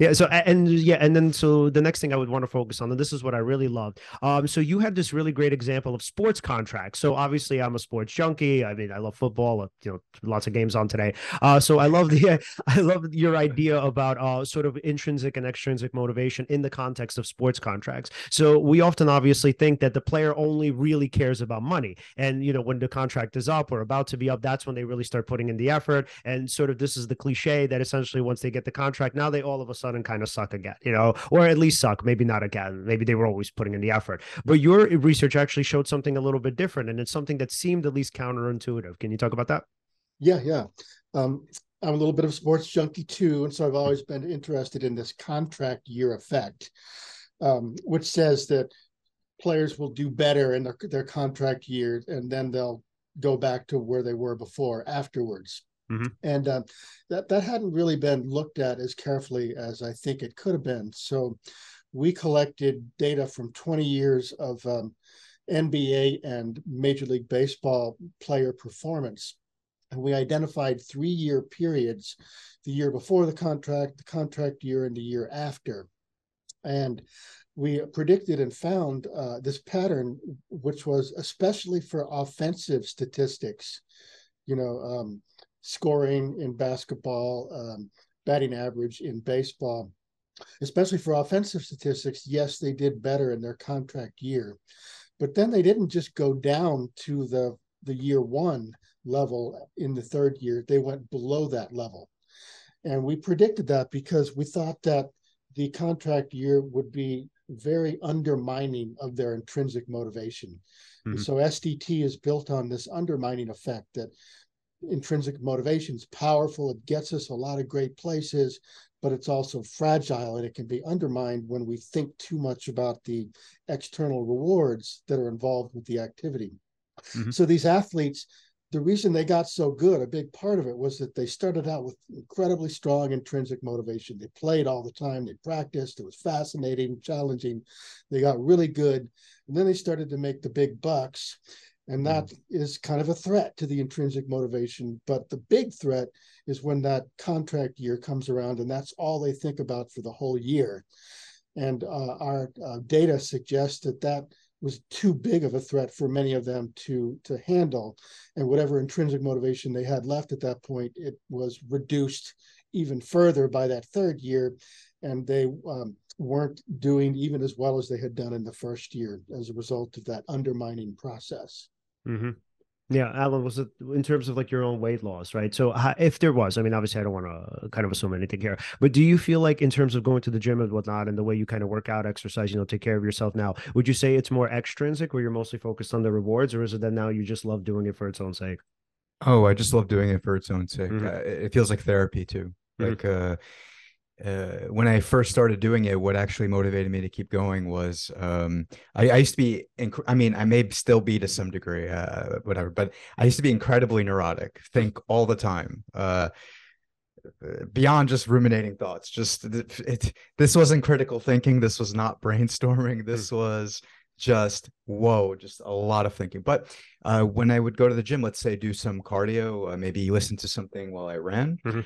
Speaker 3: Yeah. So and yeah, and then so the next thing I would want to focus on, and this is what I really love. Um, so you had this really great example of sports contracts. So obviously, I'm a sports junkie. I mean, I love football. Uh, you know, lots of games on today. Uh, so I love the I love your idea about uh sort of intrinsic and extrinsic motivation in the context of sports contracts. So we often obviously think that the player only really cares about money, and you know, when the contract is up or about to be up, that's when they really start putting in the effort. And sort of this is the cliche that essentially once they get the contract, now they all of a sudden sudden kind of suck again, you know, or at least suck, maybe not again. Maybe they were always putting in the effort. But your research actually showed something a little bit different, and it's something that seemed at least counterintuitive. Can you talk about that?
Speaker 2: Yeah, yeah. Um, I'm a little bit of a sports junkie too, and so I've always been interested in this contract year effect, um, which says that players will do better in their, their contract year, and then they'll go back to where they were before afterwards. Mm-hmm. And uh, that that hadn't really been looked at as carefully as I think it could have been. So we collected data from 20 years of um, NBA and Major League Baseball player performance. And we identified three year periods the year before the contract, the contract year, and the year after. And we predicted and found uh, this pattern, which was especially for offensive statistics. You know, um, scoring in basketball, um, batting average in baseball, especially for offensive statistics. Yes, they did better in their contract year, but then they didn't just go down to the the year one level in the third year. They went below that level, and we predicted that because we thought that the contract year would be very undermining of their intrinsic motivation. Mm-hmm. So SDT is built on this undermining effect that intrinsic motivation is powerful. It gets us a lot of great places, but it's also fragile and it can be undermined when we think too much about the external rewards that are involved with the activity. Mm-hmm. So these athletes, the reason they got so good, a big part of it was that they started out with incredibly strong intrinsic motivation. They played all the time, they practiced, it was fascinating, challenging. They got really good. And then they started to make the big bucks and that is kind of a threat to the intrinsic motivation. But the big threat is when that contract year comes around and that's all they think about for the whole year. And uh, our uh, data suggests that that was too big of a threat for many of them to to handle and whatever intrinsic motivation they had left at that point it was reduced even further by that third year and they um, weren't doing even as well as they had done in the first year as a result of that undermining process.
Speaker 3: Mm-hmm. Yeah, Alan, was it in terms of like your own weight loss, right? So, if there was, I mean, obviously, I don't want to kind of assume anything here, but do you feel like, in terms of going to the gym and whatnot, and the way you kind of work out, exercise, you know, take care of yourself now, would you say it's more extrinsic, where you're mostly focused on the rewards, or is it that now you just love doing it for its own sake?
Speaker 1: Oh, I just love doing it for its own sake. Mm-hmm. Uh, it feels like therapy too. Mm-hmm. Like, uh, uh, when I first started doing it, what actually motivated me to keep going was um, I, I, used to be, inc- I mean, I may still be to some degree, uh, whatever, but I used to be incredibly neurotic, think all the time. Uh, beyond just ruminating thoughts just it, it, this wasn't critical thinking this was not brainstorming this hmm. was just whoa just a lot of thinking but uh, when i would go to the gym let's say do some cardio uh, maybe listen to something while i ran mm-hmm.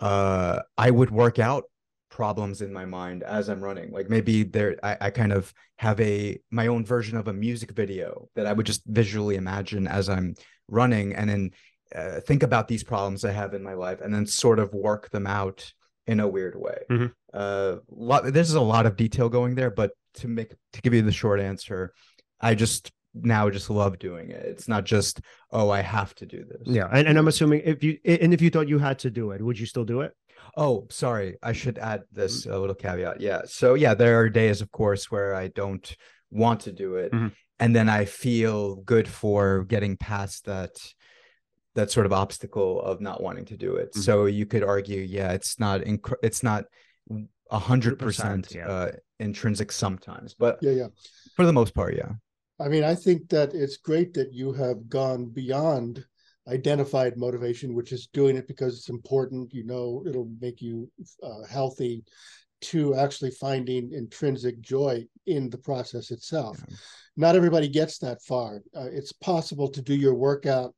Speaker 1: uh, i would work out problems in my mind as I'm running. Like maybe there, I, I kind of have a my own version of a music video that I would just visually imagine as I'm running, and then uh, think about these problems I have in my life, and then sort of work them out in a weird way.
Speaker 3: Mm-hmm.
Speaker 1: Uh, lot, there's a lot of detail going there, but to make to give you the short answer, I just now just love doing it. It's not just oh I have to do this.
Speaker 3: Yeah, and, and I'm assuming if you and if you thought you had to do it, would you still do it?
Speaker 1: Oh, sorry. I should add this a little caveat. Yeah. So yeah, there are days, of course, where I don't want to do it,
Speaker 3: Mhm.
Speaker 1: and then I feel good for getting past that that sort of obstacle of not wanting to do it.
Speaker 3: Mhm.
Speaker 1: So you could argue, yeah, it's not inc- it's not a hundred percent
Speaker 3: 100%, yeah.
Speaker 1: uh, intrinsic sometimes, but
Speaker 2: Yeah, yeah.
Speaker 1: for the most part, yeah.
Speaker 2: I mean, I think that it's great that you have gone beyond identified motivation, which is doing it because it's important. You know, it'll make you uh, healthy. To actually finding intrinsic joy in the process itself.
Speaker 1: Yeah.
Speaker 2: Not everybody gets that far. Uh, it's possible to do your workout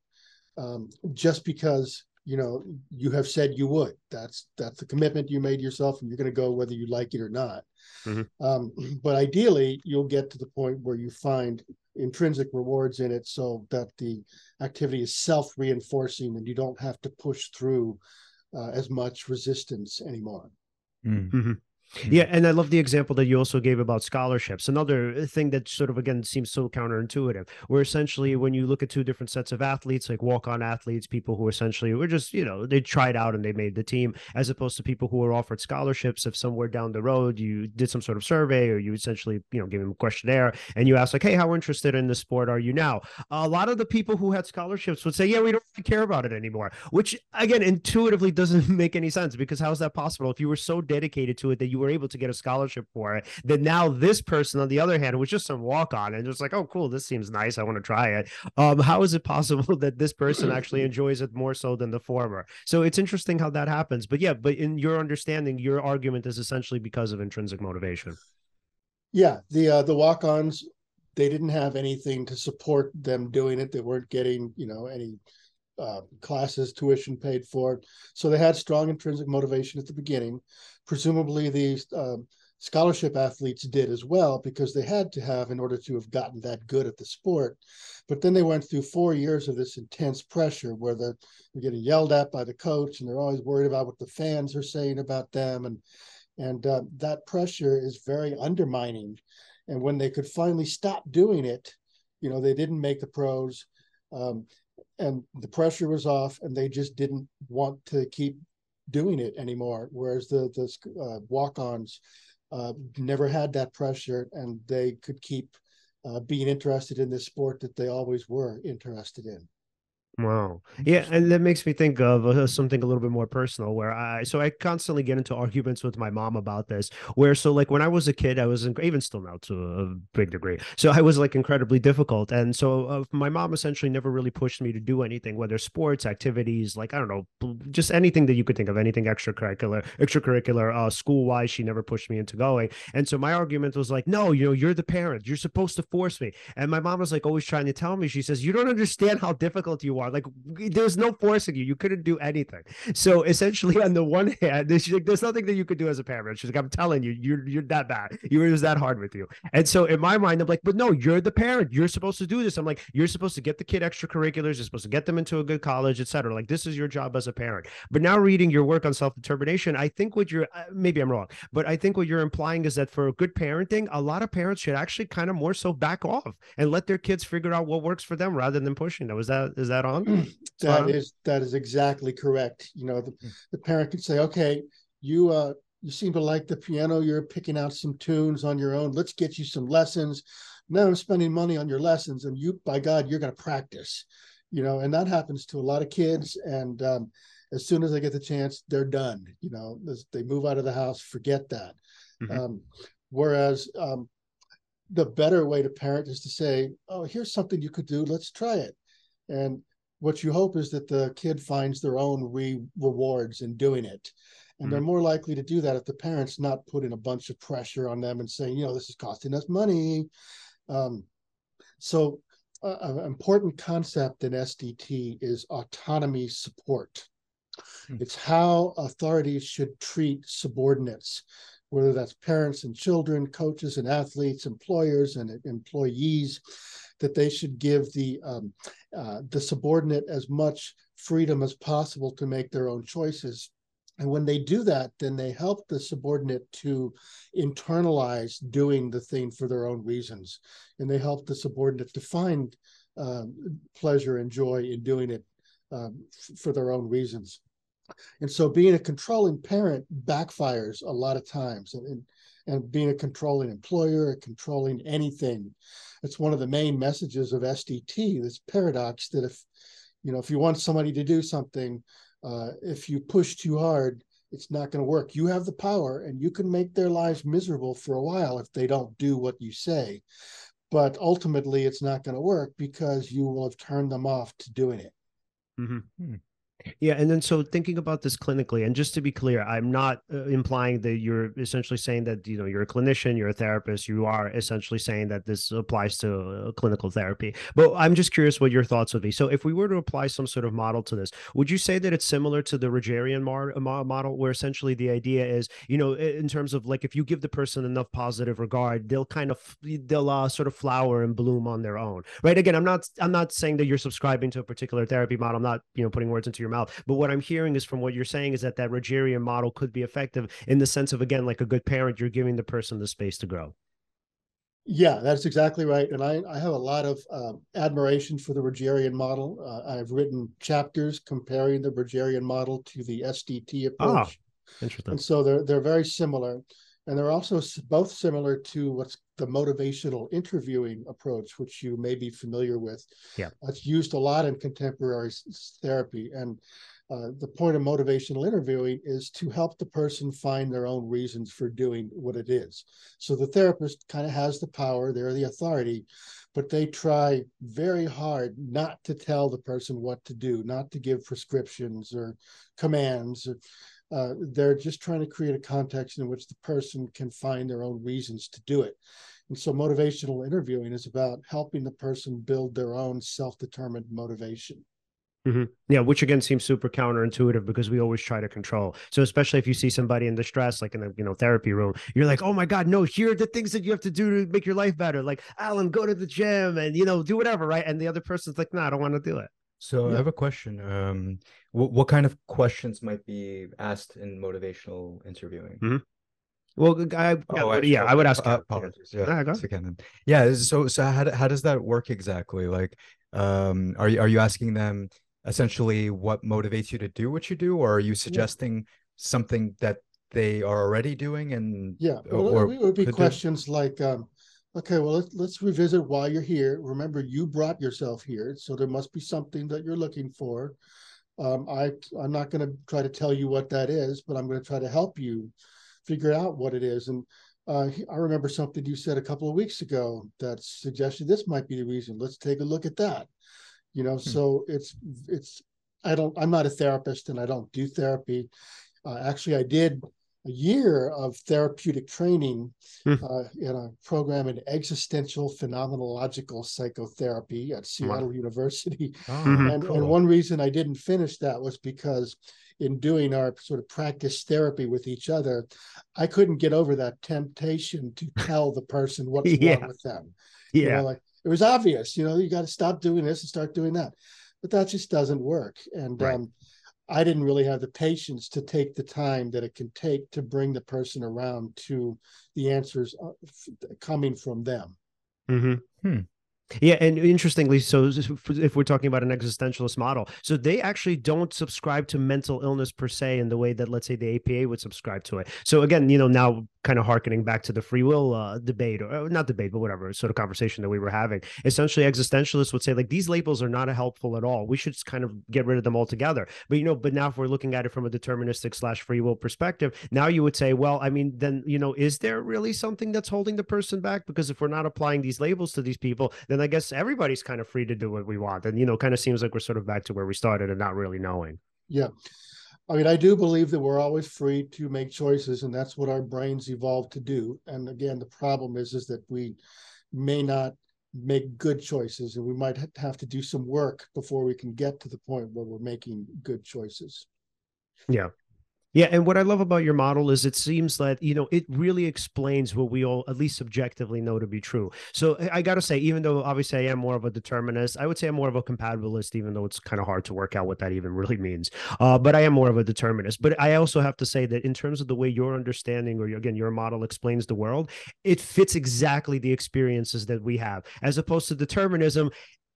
Speaker 2: um, just because you know you have said you would. That's that's the commitment you made yourself, and you're going to go whether you like it or not.
Speaker 3: Mhm.
Speaker 2: Um, but ideally, you'll get to the point where you find intrinsic rewards in it, so that the activity is self-reinforcing, and you don't have to push through uh, as much resistance anymore.
Speaker 1: Mm.
Speaker 3: Yeah, mm-hmm. and I love the example that you also gave about scholarships. Another uh, thing that sort of again seems so counterintuitive, where essentially mm-hmm. when you look at two different sets of athletes, like walk-on athletes, people who essentially were just, you know, they tried out and they made the team, as opposed to people who were offered scholarships. If somewhere down the road you did some sort of survey or you essentially, you know, gave them a questionnaire and you asked like, hey, how interested in the sport are you now? A lot of the people who had scholarships would say, yeah, we don't really care about it anymore, which again intuitively doesn't make any sense because how is that possible? If you were so dedicated to it that you were able to get a scholarship for it, then now this person on the other hand was just some walk on and just like, oh, cool, this seems nice. I want to try it. Um, how is it possible that this person actually enjoys it more so than the former? So it's interesting how that happens. But yeah, but in your understanding, your argument is essentially because of intrinsic motivation.
Speaker 2: Yeah, the uh, the walk-ons they didn't have anything to support them doing it. They weren't getting you know any uh, classes, tuition paid for, so they had strong intrinsic motivation at the beginning. Presumably, these um, scholarship athletes did as well because they had to have in order to have gotten that good at the sport. But then they went through four years of this intense pressure where they're, they're getting yelled at by the coach and they're always worried about what the fans are saying about them and and uh, that pressure is very undermining and when they could finally stop doing it you know they didn't make the pros um, and the pressure was off and they just didn't want to keep doing it anymore. Whereas the the uh, walk-ons uh, never had that pressure and they could keep uh, being interested in this sport that they always were interested in
Speaker 3: Wow. Yeah, and that makes me think of uh, something a little bit more personal where I so I constantly get into arguments with my mom about this where so like when I was a kid I was in, even still now to a big degree. So I was like incredibly difficult and so uh, my mom essentially never really pushed me to do anything whether sports, activities, like I don't know, just anything that you could think of, anything extracurricular, extracurricular uh school-wise she never pushed me into going. And so my argument was like, "No, you know, you're the parent. You're supposed to force me." And my mom was like always trying to tell me she says, "You don't understand how difficult you are. Like there's no forcing you. You couldn't do anything." So essentially, on the one hand, like, "There's nothing that you could do as a parent." She's like, "I'm telling you, you're you're that bad. You it was that hard with you." And so in my mind, I'm like, "But no, you're the parent. You're supposed to do this." I'm like, "You're supposed to get the kid extracurriculars. You're supposed to get them into a good college, etc. Like this is your job as a parent." But now reading your work on self determination, I think what you're uh, maybe I'm wrong, but I think what you're implying is that for good parenting, a lot of parents should actually kind of more so back off and let their kids figure out what works for them rather than pushing them. Is that is that on?
Speaker 2: That
Speaker 3: on.
Speaker 2: is that is exactly correct. You know, the, the parent can say, "Okay, you uh you seem to like the piano. You're picking out some tunes on your own. Let's get you some lessons. Now I'm spending money on your lessons, and you, by God, you're going to practice." You know, and that happens to a lot of kids. And um, as soon as they get the chance, they're done. You know, they move out of the house, forget that.
Speaker 3: Mhm.
Speaker 2: Um, whereas um, the better way to parent is to say, "Oh, here's something you could do. Let's try it." And what you hope is that the kid finds their own re- rewards in doing it. And they're more likely to do that if the parents not putting a bunch of pressure on them and saying, you know, this is costing us money. Um, so, uh, an important concept in SDT is autonomy support. Hmm. It's how authorities should treat subordinates, whether that's parents and children, coaches and athletes, employers and employees, that they should give the um, uh, the subordinate as much freedom as possible to make their own choices. And when they do that, then they help the subordinate to internalize doing the thing for their own reasons. And they help the subordinate to find um, pleasure and joy in doing it um, f- for their own reasons. And so being a controlling parent backfires a lot of times. And, and, and being a controlling employer, a controlling anything. It's one of the main messages of SDT, this paradox that if, you know, if you want somebody to do something, uh, if you push too hard, it's not going to work. You have the power and you can make their lives miserable for a while if they don't do what you say. But ultimately, it's not going to work because you will have turned them off to doing it.
Speaker 3: Mm-hmm. Yeah, and then so thinking about this clinically, and just to be clear, I'm not uh, implying that you're essentially saying that you know you're a clinician, you're a therapist. You are essentially saying that this applies to uh, clinical therapy. But I'm just curious what your thoughts would be. So, if we were to apply some sort of model to this, would you say that it's similar to the Rogerian mar- model, where essentially the idea is, you know, in terms of like if you give the person enough positive regard, they'll kind of they'll uh, sort of flower and bloom on their own, right? Again, I'm not I'm not saying that you're subscribing to a particular therapy model. I'm not you know putting words into your mouth. But what I'm hearing is from what you're saying is that that Rogerian model could be effective in the sense of again, like a good parent, you're giving the person the space to grow.
Speaker 2: Yeah, that's exactly right. And I, I have a lot of uh, admiration for the Rogerian model. Uh, I've written chapters comparing the Rogerian model to the SDT ah, approach.
Speaker 3: Oh, interesting.
Speaker 2: And so they're they're very similar and they're also both similar to what's the motivational interviewing approach, which you may be familiar with.
Speaker 3: Yeah,
Speaker 2: it's used a lot in contemporary therapy, and uh, the point of motivational interviewing is to help the person find their own reasons for doing what it is. So the therapist kind of has the power; they're the authority, but they try very hard not to tell the person what to do, not to give prescriptions or commands. Or, uh, they're just trying to create a context in which the person can find their own reasons to do it. And so motivational interviewing is about helping the person build their own self-determined motivation.
Speaker 3: Mm-hmm. Yeah, which again seems super counterintuitive because we always try to control. So especially if you see somebody in distress, like in the you know therapy room, you're like, oh my god, no, here are the things that you have to do to make your life better. Like Alan, go to the gym and you know do whatever, right? And the other person's like, no, nah, I don't want to do it.
Speaker 1: So yeah. I have a question. Um, what what kind of questions might be asked in motivational interviewing?
Speaker 3: Mm-hmm. Well, I, oh, yeah, I would ask. Uh,
Speaker 1: apologies. Yeah, yeah, yeah. So, so how, how does that work exactly? Like, um, are you are you asking them essentially what motivates you to do what you do, or are you suggesting yeah. something that they are already doing? And
Speaker 2: yeah, well, or, it would be questions do? like, um, Okay, well, let's, let's revisit why you're here. Remember, you brought yourself here, so there must be something that you're looking for. Um, I, I'm not going to try to tell you what that is, but I'm going to try to help you figure out what it is. And uh, I remember something you said a couple of weeks ago that suggested this might be the reason. Let's take a look at that. You know, hmm. so it's it's I don't I'm not a therapist and I don't do therapy. Uh, actually, I did a year of therapeutic training hmm. uh, in a program in existential phenomenological psychotherapy at Seattle wow. University. Oh, and, cool. and one reason I didn't finish that was because in doing our sort of practice therapy with each other, I couldn't get over that temptation to tell the person what's yeah. wrong with them.
Speaker 3: Yeah. You
Speaker 2: know, like it was obvious, you know, you got to stop doing this and start doing that. But that just doesn't work. And right. um, I didn't really have the patience to take the time that it can take to bring the person around to the answers uh, coming from them.
Speaker 3: Mm-hmm. Hmm. Yeah, and interestingly, so if we're talking about an existentialist model, so they actually don't subscribe to mental illness per se in the way that, let's say, the APA would subscribe to it. So again, you know, now kind of harkening back to the free will uh, debate, or uh, not debate, but whatever sort of conversation that we were having. Essentially, existentialists would say like these labels are not helpful at all. We should kind of get rid of them altogether. But you know, but now if we're looking at it from a deterministic slash free will perspective, now you would say, well, I mean, then you know, is there really something that's holding the person back? Because if we're not applying these labels to these people, then I guess everybody's kind of free to do what we want. And you know, kind of seems like we're sort of back to where we started and not really knowing.
Speaker 2: Yeah. I mean, I do believe that we're always free to make choices, and that's what our brains evolved to do. And again, the problem is is that we may not make good choices, and we might have to do some work before we can get to the point where we're making good choices.
Speaker 3: Yeah. Yeah, and what I love about your model is it seems that you know it really explains what we all at least subjectively know to be true. So I got to say, even though obviously I am more of a determinist, I would say I'm more of a compatibilist, even though it's kind of hard to work out what that even really means. Uh, but I am more of a determinist. But I also have to say that in terms of the way your understanding or again your model explains the world, it fits exactly the experiences that we have, as opposed to determinism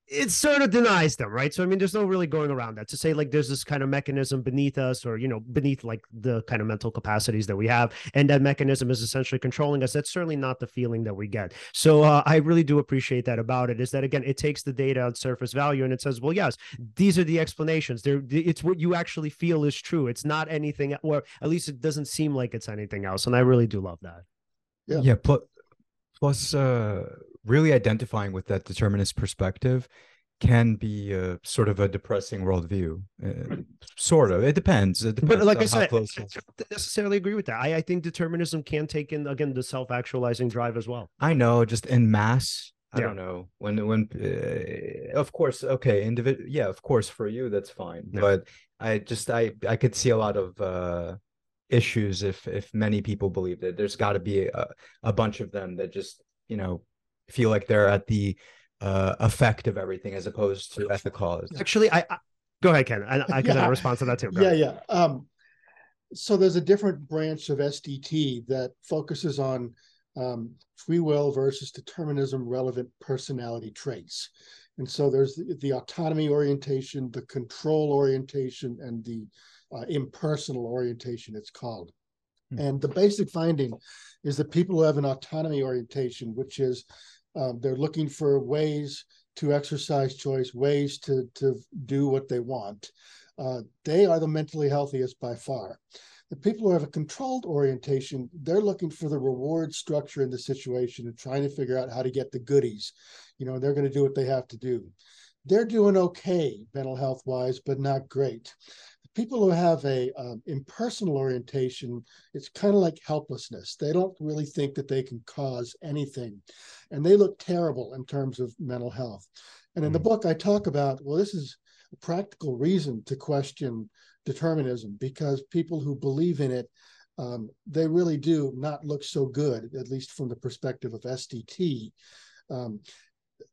Speaker 3: it sort of denies them, right? So I mean, there's no really going around that to say like there's this kind of mechanism beneath us, or you know, beneath like the kind of mental capacities that we have, and that mechanism is essentially controlling us. That's certainly not the feeling that we get. So uh, I really do appreciate that about it. Is that again, it takes the data on surface value and it says, well, yes, these are the explanations. There, it's what you actually feel is true. It's not anything, or at least it doesn't seem like it's anything else. And I really do love that.
Speaker 1: Yeah. Yeah. Plus, plus uh really identifying with that determinist perspective can be a, sort of a depressing worldview. Uh, sort of. It depends. It depends
Speaker 3: but like I said, I don't necessarily agree with that. I, I think determinism can take in again the self-actualizing drive as well.
Speaker 1: I know, just in mass. I yeah. don't know when when uh, of course okay individual yeah of course for you that's fine yeah. but I just I I could see a lot of uh issues if if many people believe that there's got to be a, a bunch of them that just you know feel like they're at the uh, effect of everything as opposed to at the cause.
Speaker 3: Actually, I, I go ahead, Ken. I, I can yeah. respond to that too.
Speaker 2: Go yeah, ahead. yeah. Um, so there's a different branch of SDT that focuses on um, free will versus determinism relevant personality traits. And so there's the, the autonomy orientation, the control orientation, and the uh, impersonal orientation, it's called. Hmm. And the basic finding is that people who have an autonomy orientation, which is um, they're looking for ways to exercise choice, ways to to do what they want. Uh, they are the mentally healthiest by far. The people who have a controlled orientation, they're looking for the reward structure in the situation and trying to figure out how to get the goodies. You know, they're going to do what they have to do. They're doing okay mental health wise, but not great people who have a um, impersonal orientation it's kind of like helplessness. They don't really think that they can cause anything and they look terrible in terms of mental health. And in the mm-hmm. book i talk about well this is a practical reason to question determinism because people who believe in it um, they really do not look so good at least from the perspective of sdt um,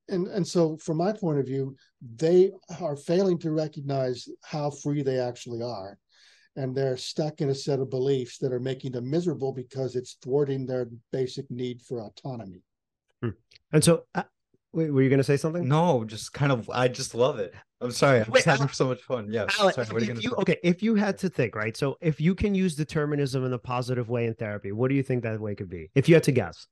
Speaker 2: and and so from my point of view they are failing to recognize how free they actually are. And they're stuck in a set of beliefs that are making them miserable because it's thwarting their basic need for autonomy.
Speaker 3: Hmm. and so uh, wait, were you going to say something?
Speaker 1: No just kind of i just love it. I'm sorry i'm wait, just having so much fun. Yeah
Speaker 3: sorry, you you, okay if you had to think right? So if you can use determinism in a positive way in therapy what do you think that way could be? If you had to guess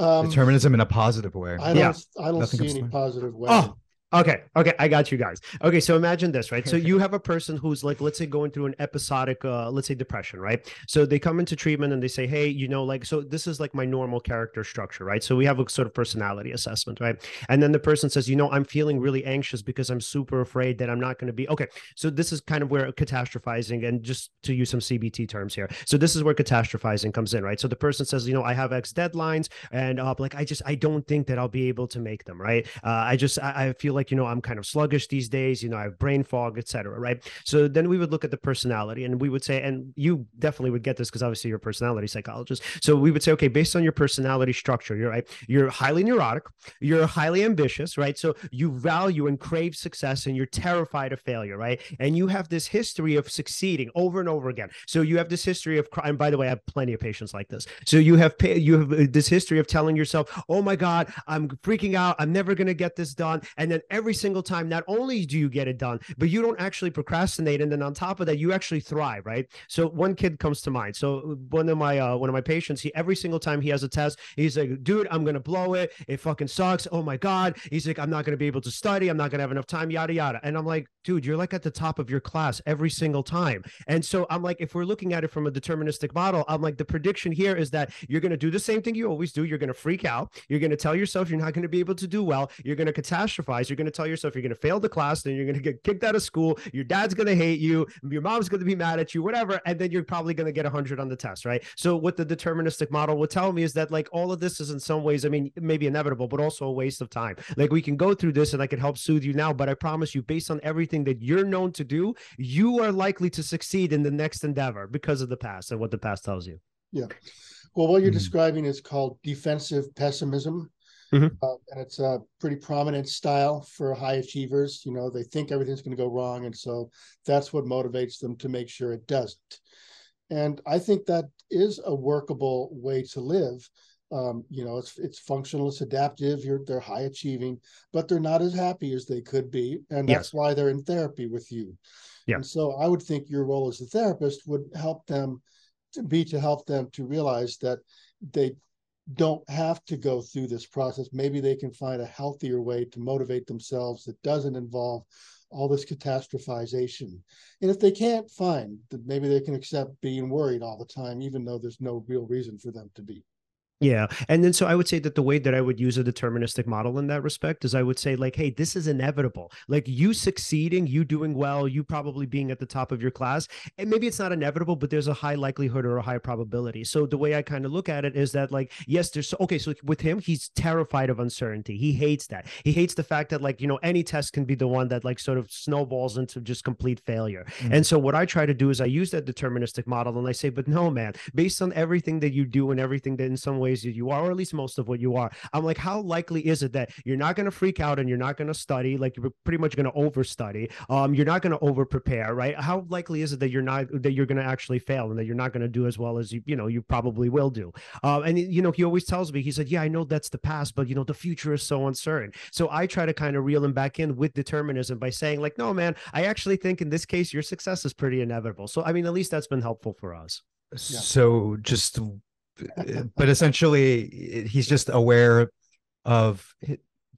Speaker 1: um, determinism in a positive way.
Speaker 2: I don't. Yeah. I don't Nothing see any positive way. Oh,
Speaker 3: Okay. Okay. I got you guys. Okay. So imagine this, right? So you have a person who's like, let's say going through an episodic, uh, let's say depression, right? So they come into treatment and they say, Hey, you know, like, so this is like my normal character structure, right? So we have a sort of personality assessment, right? And then the person says, you know, I'm feeling really anxious because I'm super afraid that I'm not going to be okay. So this is kind of where catastrophizing and just to use some CBT terms here. So this is where catastrophizing comes in, right? So the person says, you know, I have X deadlines and uh, like, I just, I don't think that I'll be able to make them, right? Uh, I just, I, I feel like like you know i'm kind of sluggish these days you know i have brain fog etc right? So then we would look at the personality and we would say and you definitely would get this because obviously you're a personality psychologist. So we would say okay based on your personality structure you're right you're highly neurotic you're highly ambitious right? So you value and crave success and you're terrified of failure right? And you have this history of succeeding over and over again. So you have this history of crime by the way i have plenty of patients like this. So you have you have uh, this history of telling yourself oh my god i'm freaking out. I'm never going to get this done. And then every single time, not only do you get it done, but you don't actually procrastinate. And then on top of that, you actually thrive, right? So one kid comes to mind. So one of my uh, one of my patients, he every single time he has a test, he's like, dude, I'm gonna blow it. It fucking sucks. Oh my God. He's like, I'm not gonna be able to study, I'm not gonna have enough time, yada yada. And I'm like, dude, you're like at the top of your class every single time. And so I'm like, if we're looking at it from a deterministic model, I'm like, the prediction here is that you're gonna do the same thing you always do. You're gonna freak out, you're gonna tell yourself you're not gonna be able to do well, you're gonna catastrophize, you're going to tell yourself you're going to fail the class, then you're going to get kicked out of school. Your dad's going to hate you. Your mom's going to be mad at you, whatever. And then you're probably going to get 100 on the test, right? So, what the deterministic model would tell me is that, like, all of this is in some ways, I mean, maybe inevitable, but also a waste of time. Like, we can go through this and I can help soothe you now, but I promise you, based on everything everything that you're known to do, you are likely to succeed in the next endeavor because of the past and what the past tells you.
Speaker 2: Yeah. Well, what you're
Speaker 1: Mhm.
Speaker 2: describing is called defensive pessimism.
Speaker 3: Mhm.
Speaker 2: Uh, and it's a pretty prominent style for high achievers. You know, they think everything's going to go wrong. And so that's what motivates them to make sure it doesn't. And I think that is a workable way to live. Um, you know, it's it's functional, it's adaptive. You're they're high achieving, but they're not as happy as they could be, and
Speaker 3: Yeah.
Speaker 2: that's why they're in therapy with you.
Speaker 3: Yeah.
Speaker 2: And so I would think your role as a therapist would help them to be to help them to realize that they don't have to go through this process. Maybe they can find a healthier way to motivate themselves that doesn't involve all this catastrophization. And if they can't find that maybe they can accept being worried all the time, even though there's no real reason for them to be.
Speaker 3: Yeah. And then so I would say that the way that I would use a deterministic model in that respect is I would say, like, hey, this is inevitable. Like you succeeding, you doing well, you probably being at the top of your class. And maybe it's not inevitable, but there's a high likelihood or a high probability. So the way I kind of look at it is that, like, yes, there's okay. So with him, he's terrified of uncertainty. He hates that. He hates the fact that, like, you know, any test can be the one that, like, sort of snowballs into just complete failure.
Speaker 1: Mhm.
Speaker 3: And so what I try to do is I use that deterministic model and I say, but no, man, based on everything that you do and everything that in some ways that you are, or at least most of what you are, I'm like, how likely is it that you're not going to freak out and you're not going to study, like you're pretty much going to overstudy, um, you're not going to over prepare, right? How likely is it that you're not that you're going to actually fail and that you're not going to do as well as you you know you probably will do? Um, and you know he always tells me he said, yeah, I know that's the past, but you know the future is so uncertain. So I try to kind of reel him back in with determinism by saying like, no, man, I actually think in this case your success is pretty inevitable. So I mean, at least that's been helpful for us.
Speaker 1: So just, but essentially, he's just aware of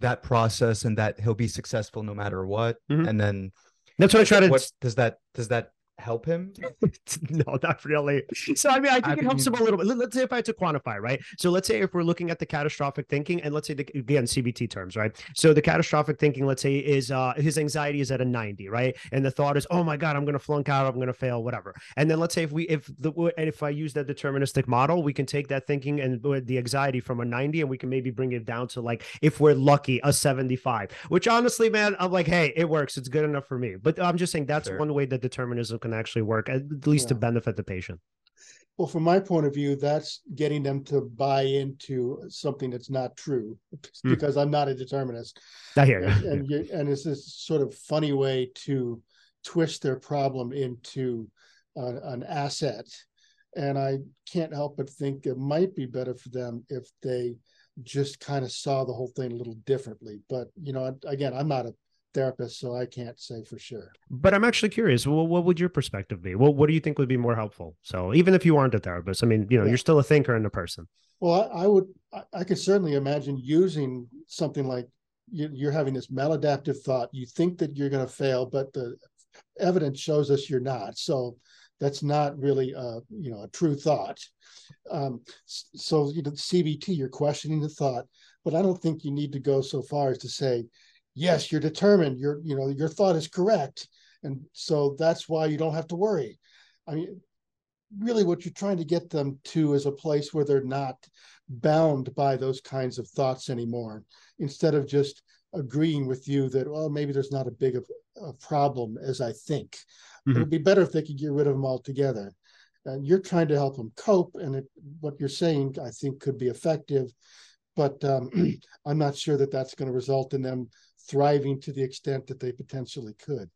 Speaker 1: that process and that he'll be successful no matter what.
Speaker 3: Mhm.
Speaker 1: And then,
Speaker 3: That's what I try to.
Speaker 1: what does that does that help him?
Speaker 3: no, not really. So I mean, I think
Speaker 1: I
Speaker 3: it helps
Speaker 1: mean-
Speaker 3: him a little bit. Let- Let's say if I had to quantify, right? So let's say if we're looking at the catastrophic thinking, and let's say the, again CBT terms, right? So the catastrophic thinking, let's say, is uh his anxiety is at a ninety, right? And the thought is, oh my god, I'm going to flunk out, I'm going to fail, whatever. And then let's say if we if the and if I use that deterministic model, we can take that thinking and the anxiety from a ninety, and we can maybe bring it down to like if we're lucky, a seventy-five. Which honestly, man, I'm like, hey, it works. It's good enough for me. But I'm just saying that's
Speaker 1: Sure.
Speaker 3: one way that determinism can actually work, at least to benefit the patient.
Speaker 2: Well, from my point of view, that's getting them to buy into something that's not true
Speaker 3: Hmm.
Speaker 2: because I'm not a determinist.
Speaker 3: I hear
Speaker 2: and
Speaker 3: you.
Speaker 2: and, you, and it's this sort of funny way to twist their problem into uh, an asset and i can't help but think it might be better for them if they just kind of saw the whole thing a little differently but you know again i'm not a therapist so i can't say for sure
Speaker 3: But I'm actually curious. Well, what would your perspective be? Well, what do you think would be more helpful? So even if you aren't a therapist, I mean, you know,
Speaker 2: Yeah.
Speaker 3: you're still a thinker and a person.
Speaker 2: well i, I would I, I could certainly imagine using something like you, you're having this maladaptive thought you think that you're going to fail but the evidence shows us you're not so that's not really a you know a true thought um, so you know cbt you're questioning the thought but i don't think you need to go so far as to say yes you're determined you're you know your thought is correct and so that's why you don't have to worry. I mean really what you're trying to get them to is a place where they're not bound by those kinds of thoughts anymore. Instead of just agreeing with you that well maybe there's not a big of a problem as i think.
Speaker 3: Mhm.
Speaker 2: it would be better if they could get rid of them altogether. And you're trying to help them cope and it, what you're saying i think could be effective but um, i'm not sure that that's going to result in them thriving to the extent that they potentially could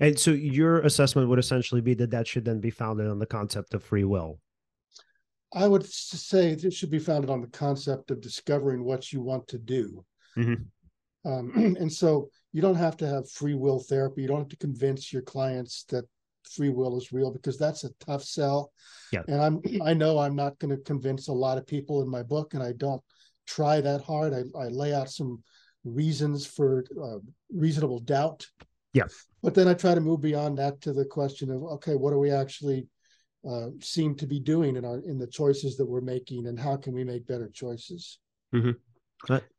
Speaker 3: And so your assessment would essentially be that that should then be founded on the concept of free will.
Speaker 2: I would say it should be founded on the concept of discovering what you want to do.
Speaker 3: Mhm.
Speaker 2: Um, and so you don't have to have free will therapy. You don't have to convince your clients that free will is real because that's a tough sell.
Speaker 3: Yeah.
Speaker 2: And I'm I know I'm not going to convince a lot of people in my book, and I don't try that hard. I, I lay out some reasons for uh, reasonable doubt.
Speaker 3: Yes.
Speaker 2: But then I try to move beyond that to the question of okay, what are we actually uh, seem to be doing in our in the choices that we're making, and how can we make better choices?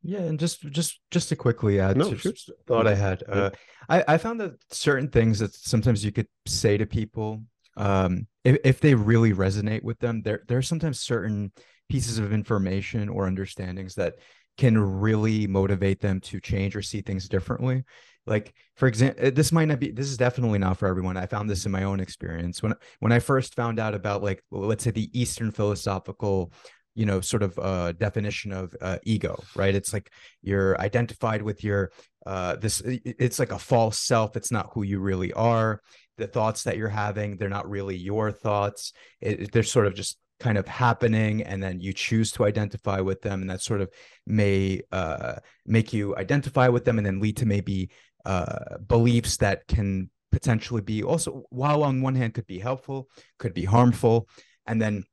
Speaker 1: Yeah, and just just just to quickly add
Speaker 3: No,
Speaker 1: to
Speaker 3: sure.
Speaker 1: just thought I had,
Speaker 3: Yeah.
Speaker 1: uh, I I found that certain things that sometimes you could say to people, um, if if they really resonate with them, there there are sometimes certain pieces of information or understandings that can really motivate them to change or see things differently. Like for example this might not be this is definitely not for everyone. I found this in my own experience. When when i first found out about like let's say the eastern philosophical you know sort of uh definition of uh, ego right? It's like you're identified with your uh this it's like a false self. It's not who you really are. The thoughts that you're having they're not really your thoughts. It, they're sort of just kind of happening and then you choose to identify with them and that sort of may uh make you identify with them and then lead to maybe uh beliefs that can potentially be also while on one hand could be helpful could be harmful and then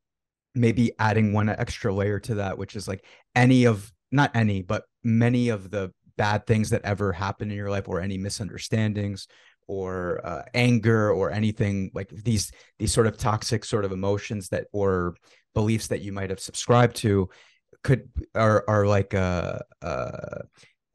Speaker 1: maybe adding one extra layer to that, which is like any of not any, but many of the bad things that ever happen in your life or any misunderstandings or uh, anger or anything like these these sort of toxic sort of emotions that or beliefs that you might have subscribed to could are are like uh uh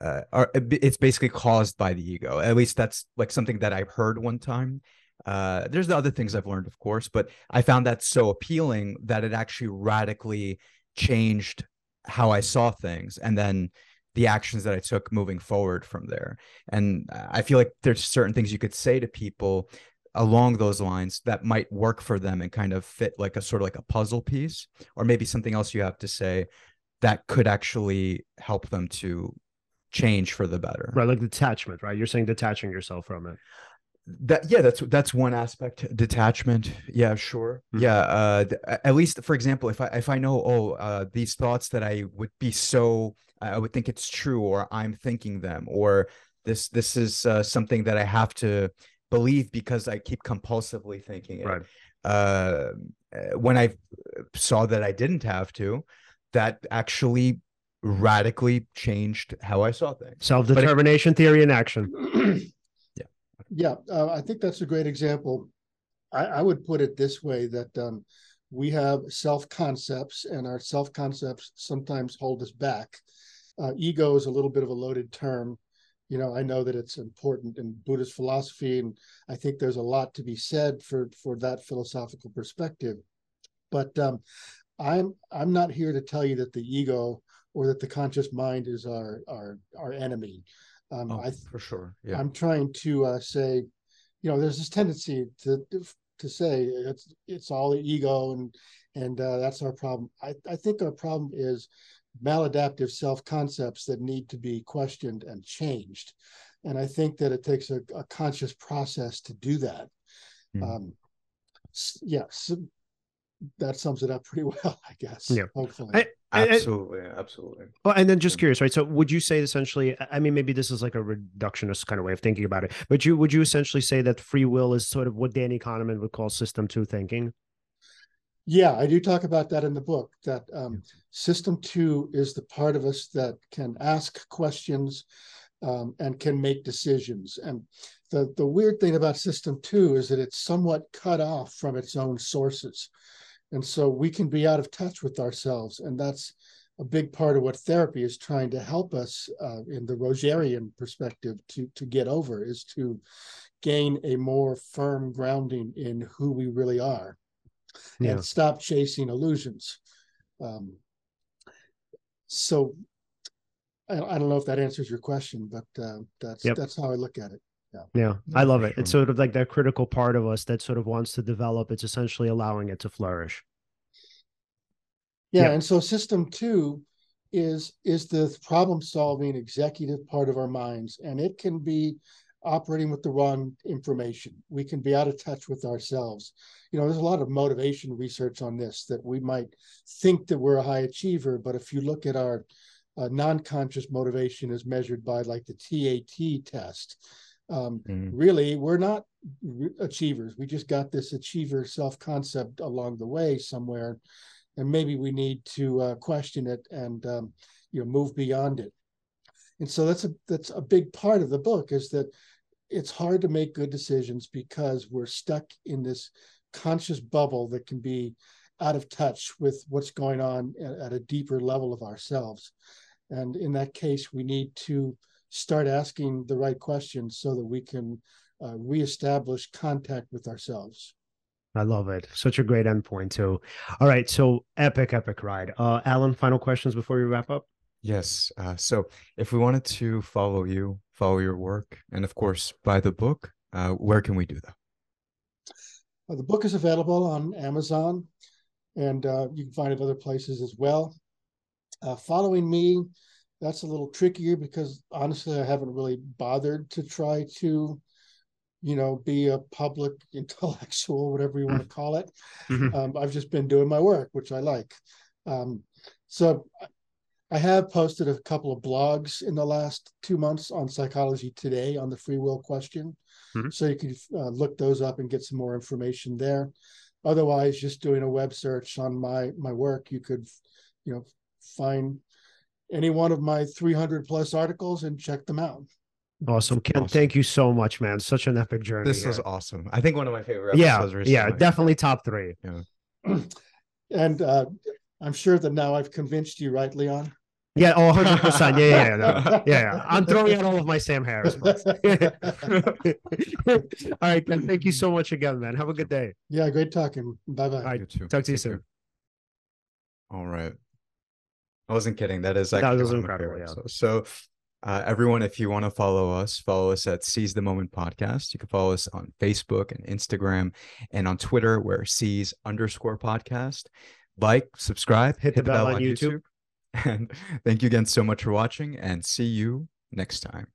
Speaker 1: uh, are, it's basically caused by the ego. At least that's like something that I've heard one time. Uh, there's the other things I've learned, of course, but I found that so appealing that it actually radically changed how I saw things and then the actions that I took moving forward from there. And I feel like there's certain things you could say to people along those lines that might work for them and kind of fit like a sort of like a puzzle piece or maybe something else you have to say that could actually help them to change for the better.
Speaker 3: Right, like detachment, right? You're saying detaching yourself from it
Speaker 1: that yeah that's that's one aspect detachment yeah sure mm-hmm. yeah uh at least for example if i if i know oh uh these thoughts that i would be so i would think it's true or i'm thinking them or this this is uh, something that i have to believe because i keep compulsively thinking it
Speaker 3: right.
Speaker 1: uh when i saw that i didn't have to that actually radically changed how i saw things
Speaker 3: self-determination theory in action
Speaker 2: Yeah, uh, I think that's a great example. I, I would put it this way that um, we have self concepts, and our self concepts sometimes hold us back. Uh, ego is a little bit of a loaded term. You know, I know that it's important in Buddhist philosophy, and I think there's a lot to be said for for that philosophical perspective. But um, I'm I'm not here to tell you that the ego or that the conscious mind is our our our enemy.
Speaker 1: Um, oh, I, for sure. Yeah.
Speaker 2: I'm trying to uh, say, you know, there's this tendency to to say it's it's all the ego and and uh, that's our problem. I, I think our problem is maladaptive self concepts that need to be questioned and changed, and I think that it takes a, a conscious process to do that. Mm. Um, yeah, so that sums it up pretty well, I guess.
Speaker 3: Yeah,
Speaker 2: hopefully.
Speaker 1: I, absolutely absolutely
Speaker 3: well and then just curious right so would you say essentially i mean maybe this is like a reductionist kind of way of thinking about it but you would you essentially say that free will is sort of what danny kahneman would call system two thinking
Speaker 2: yeah i do talk about that in the book that um, system two is the part of us that can ask questions um, and can make decisions. And the, the weird thing about system two is that it's somewhat cut off from its own sources. And so we can be out of touch with ourselves. And that's a big part of what therapy is trying to help us uh, in the Rogerian perspective to, to get over is to gain a more firm grounding in who we really are yeah. and stop chasing illusions. Um, so I, I, don't know if that answers your question, but uh, that's yep. that's how I look at it.
Speaker 3: Yeah. yeah, I love it. It's sort of like that critical part of us that sort of wants to develop. It's essentially allowing it to flourish.
Speaker 2: Yeah, yeah. and so system two is is the problem solving executive part of our minds, and it can be operating with the wrong information. We can be out of touch with ourselves. You know, there's a lot of motivation research on this that we might think that we're a high achiever, but if you look at our uh, non-conscious motivation as measured by like the TAT test, um, mm-hmm. Really, we're not re- achievers. We just got this achiever self concept along the way somewhere, and maybe we need to uh, question it and um, you know move beyond it. And so that's a that's a big part of the book is that it's hard to make good decisions because we're stuck in this conscious bubble that can be out of touch with what's going on at, at a deeper level of ourselves. And in that case, we need to start asking the right questions so that we can uh, reestablish contact with ourselves.
Speaker 3: I love it. Such a great endpoint too. All right, so epic, epic ride. Uh, Alan, final questions before we wrap up.
Speaker 1: Yes. Uh, so if we wanted to follow you, follow your work, and of course buy the book, uh, where can we do that?
Speaker 2: Uh, the book is available on Amazon, and uh, you can find it other places as well. Uh, following me, that's a little trickier because honestly, I haven't really bothered to try to, you know, be a public intellectual, whatever you want to call it.
Speaker 3: Mhm.
Speaker 2: Um, I've just been doing my work, which I like. Um, so I have posted a couple of blogs in the last two months on Psychology Today on the free will question.
Speaker 3: Mhm.
Speaker 2: So you could uh, look those up and get some more information there. Otherwise, just doing a web search on my my work, you could, you know, find any one of my 300 plus articles and check them out.
Speaker 3: Awesome, Ken.
Speaker 1: Awesome.
Speaker 3: Thank you so much, man. Such an epic journey.
Speaker 1: This was awesome. I think one of my favorite
Speaker 3: yeah,
Speaker 1: episodes
Speaker 3: yeah,
Speaker 1: recently.
Speaker 3: definitely top three.
Speaker 2: And uh, I'm sure that now I've convinced you, right, Leon?
Speaker 3: Yeah, oh, 100 percent. Yeah, yeah, yeah, no. yeah, yeah. I'm throwing out all of my Sam Harris. all right, Ken. Thank you so much again, man. Have a good day.
Speaker 2: yeah, great talking. Bye bye.
Speaker 3: All right,
Speaker 1: too.
Speaker 3: talk to you
Speaker 1: Take care.
Speaker 3: soon.
Speaker 1: All right. I wasn't kidding. That is
Speaker 3: That
Speaker 1: actually
Speaker 3: was
Speaker 1: one of my
Speaker 3: incredible, yeah.
Speaker 1: So, so, uh, everyone, if you want to follow us, follow us at Seize the Moment Podcast. You can follow us on Facebook and Instagram and on Twitter, where Seize underscore podcast. Like, subscribe,
Speaker 3: Hit the bell on YouTube.
Speaker 1: And thank you again so much for watching and see you next time.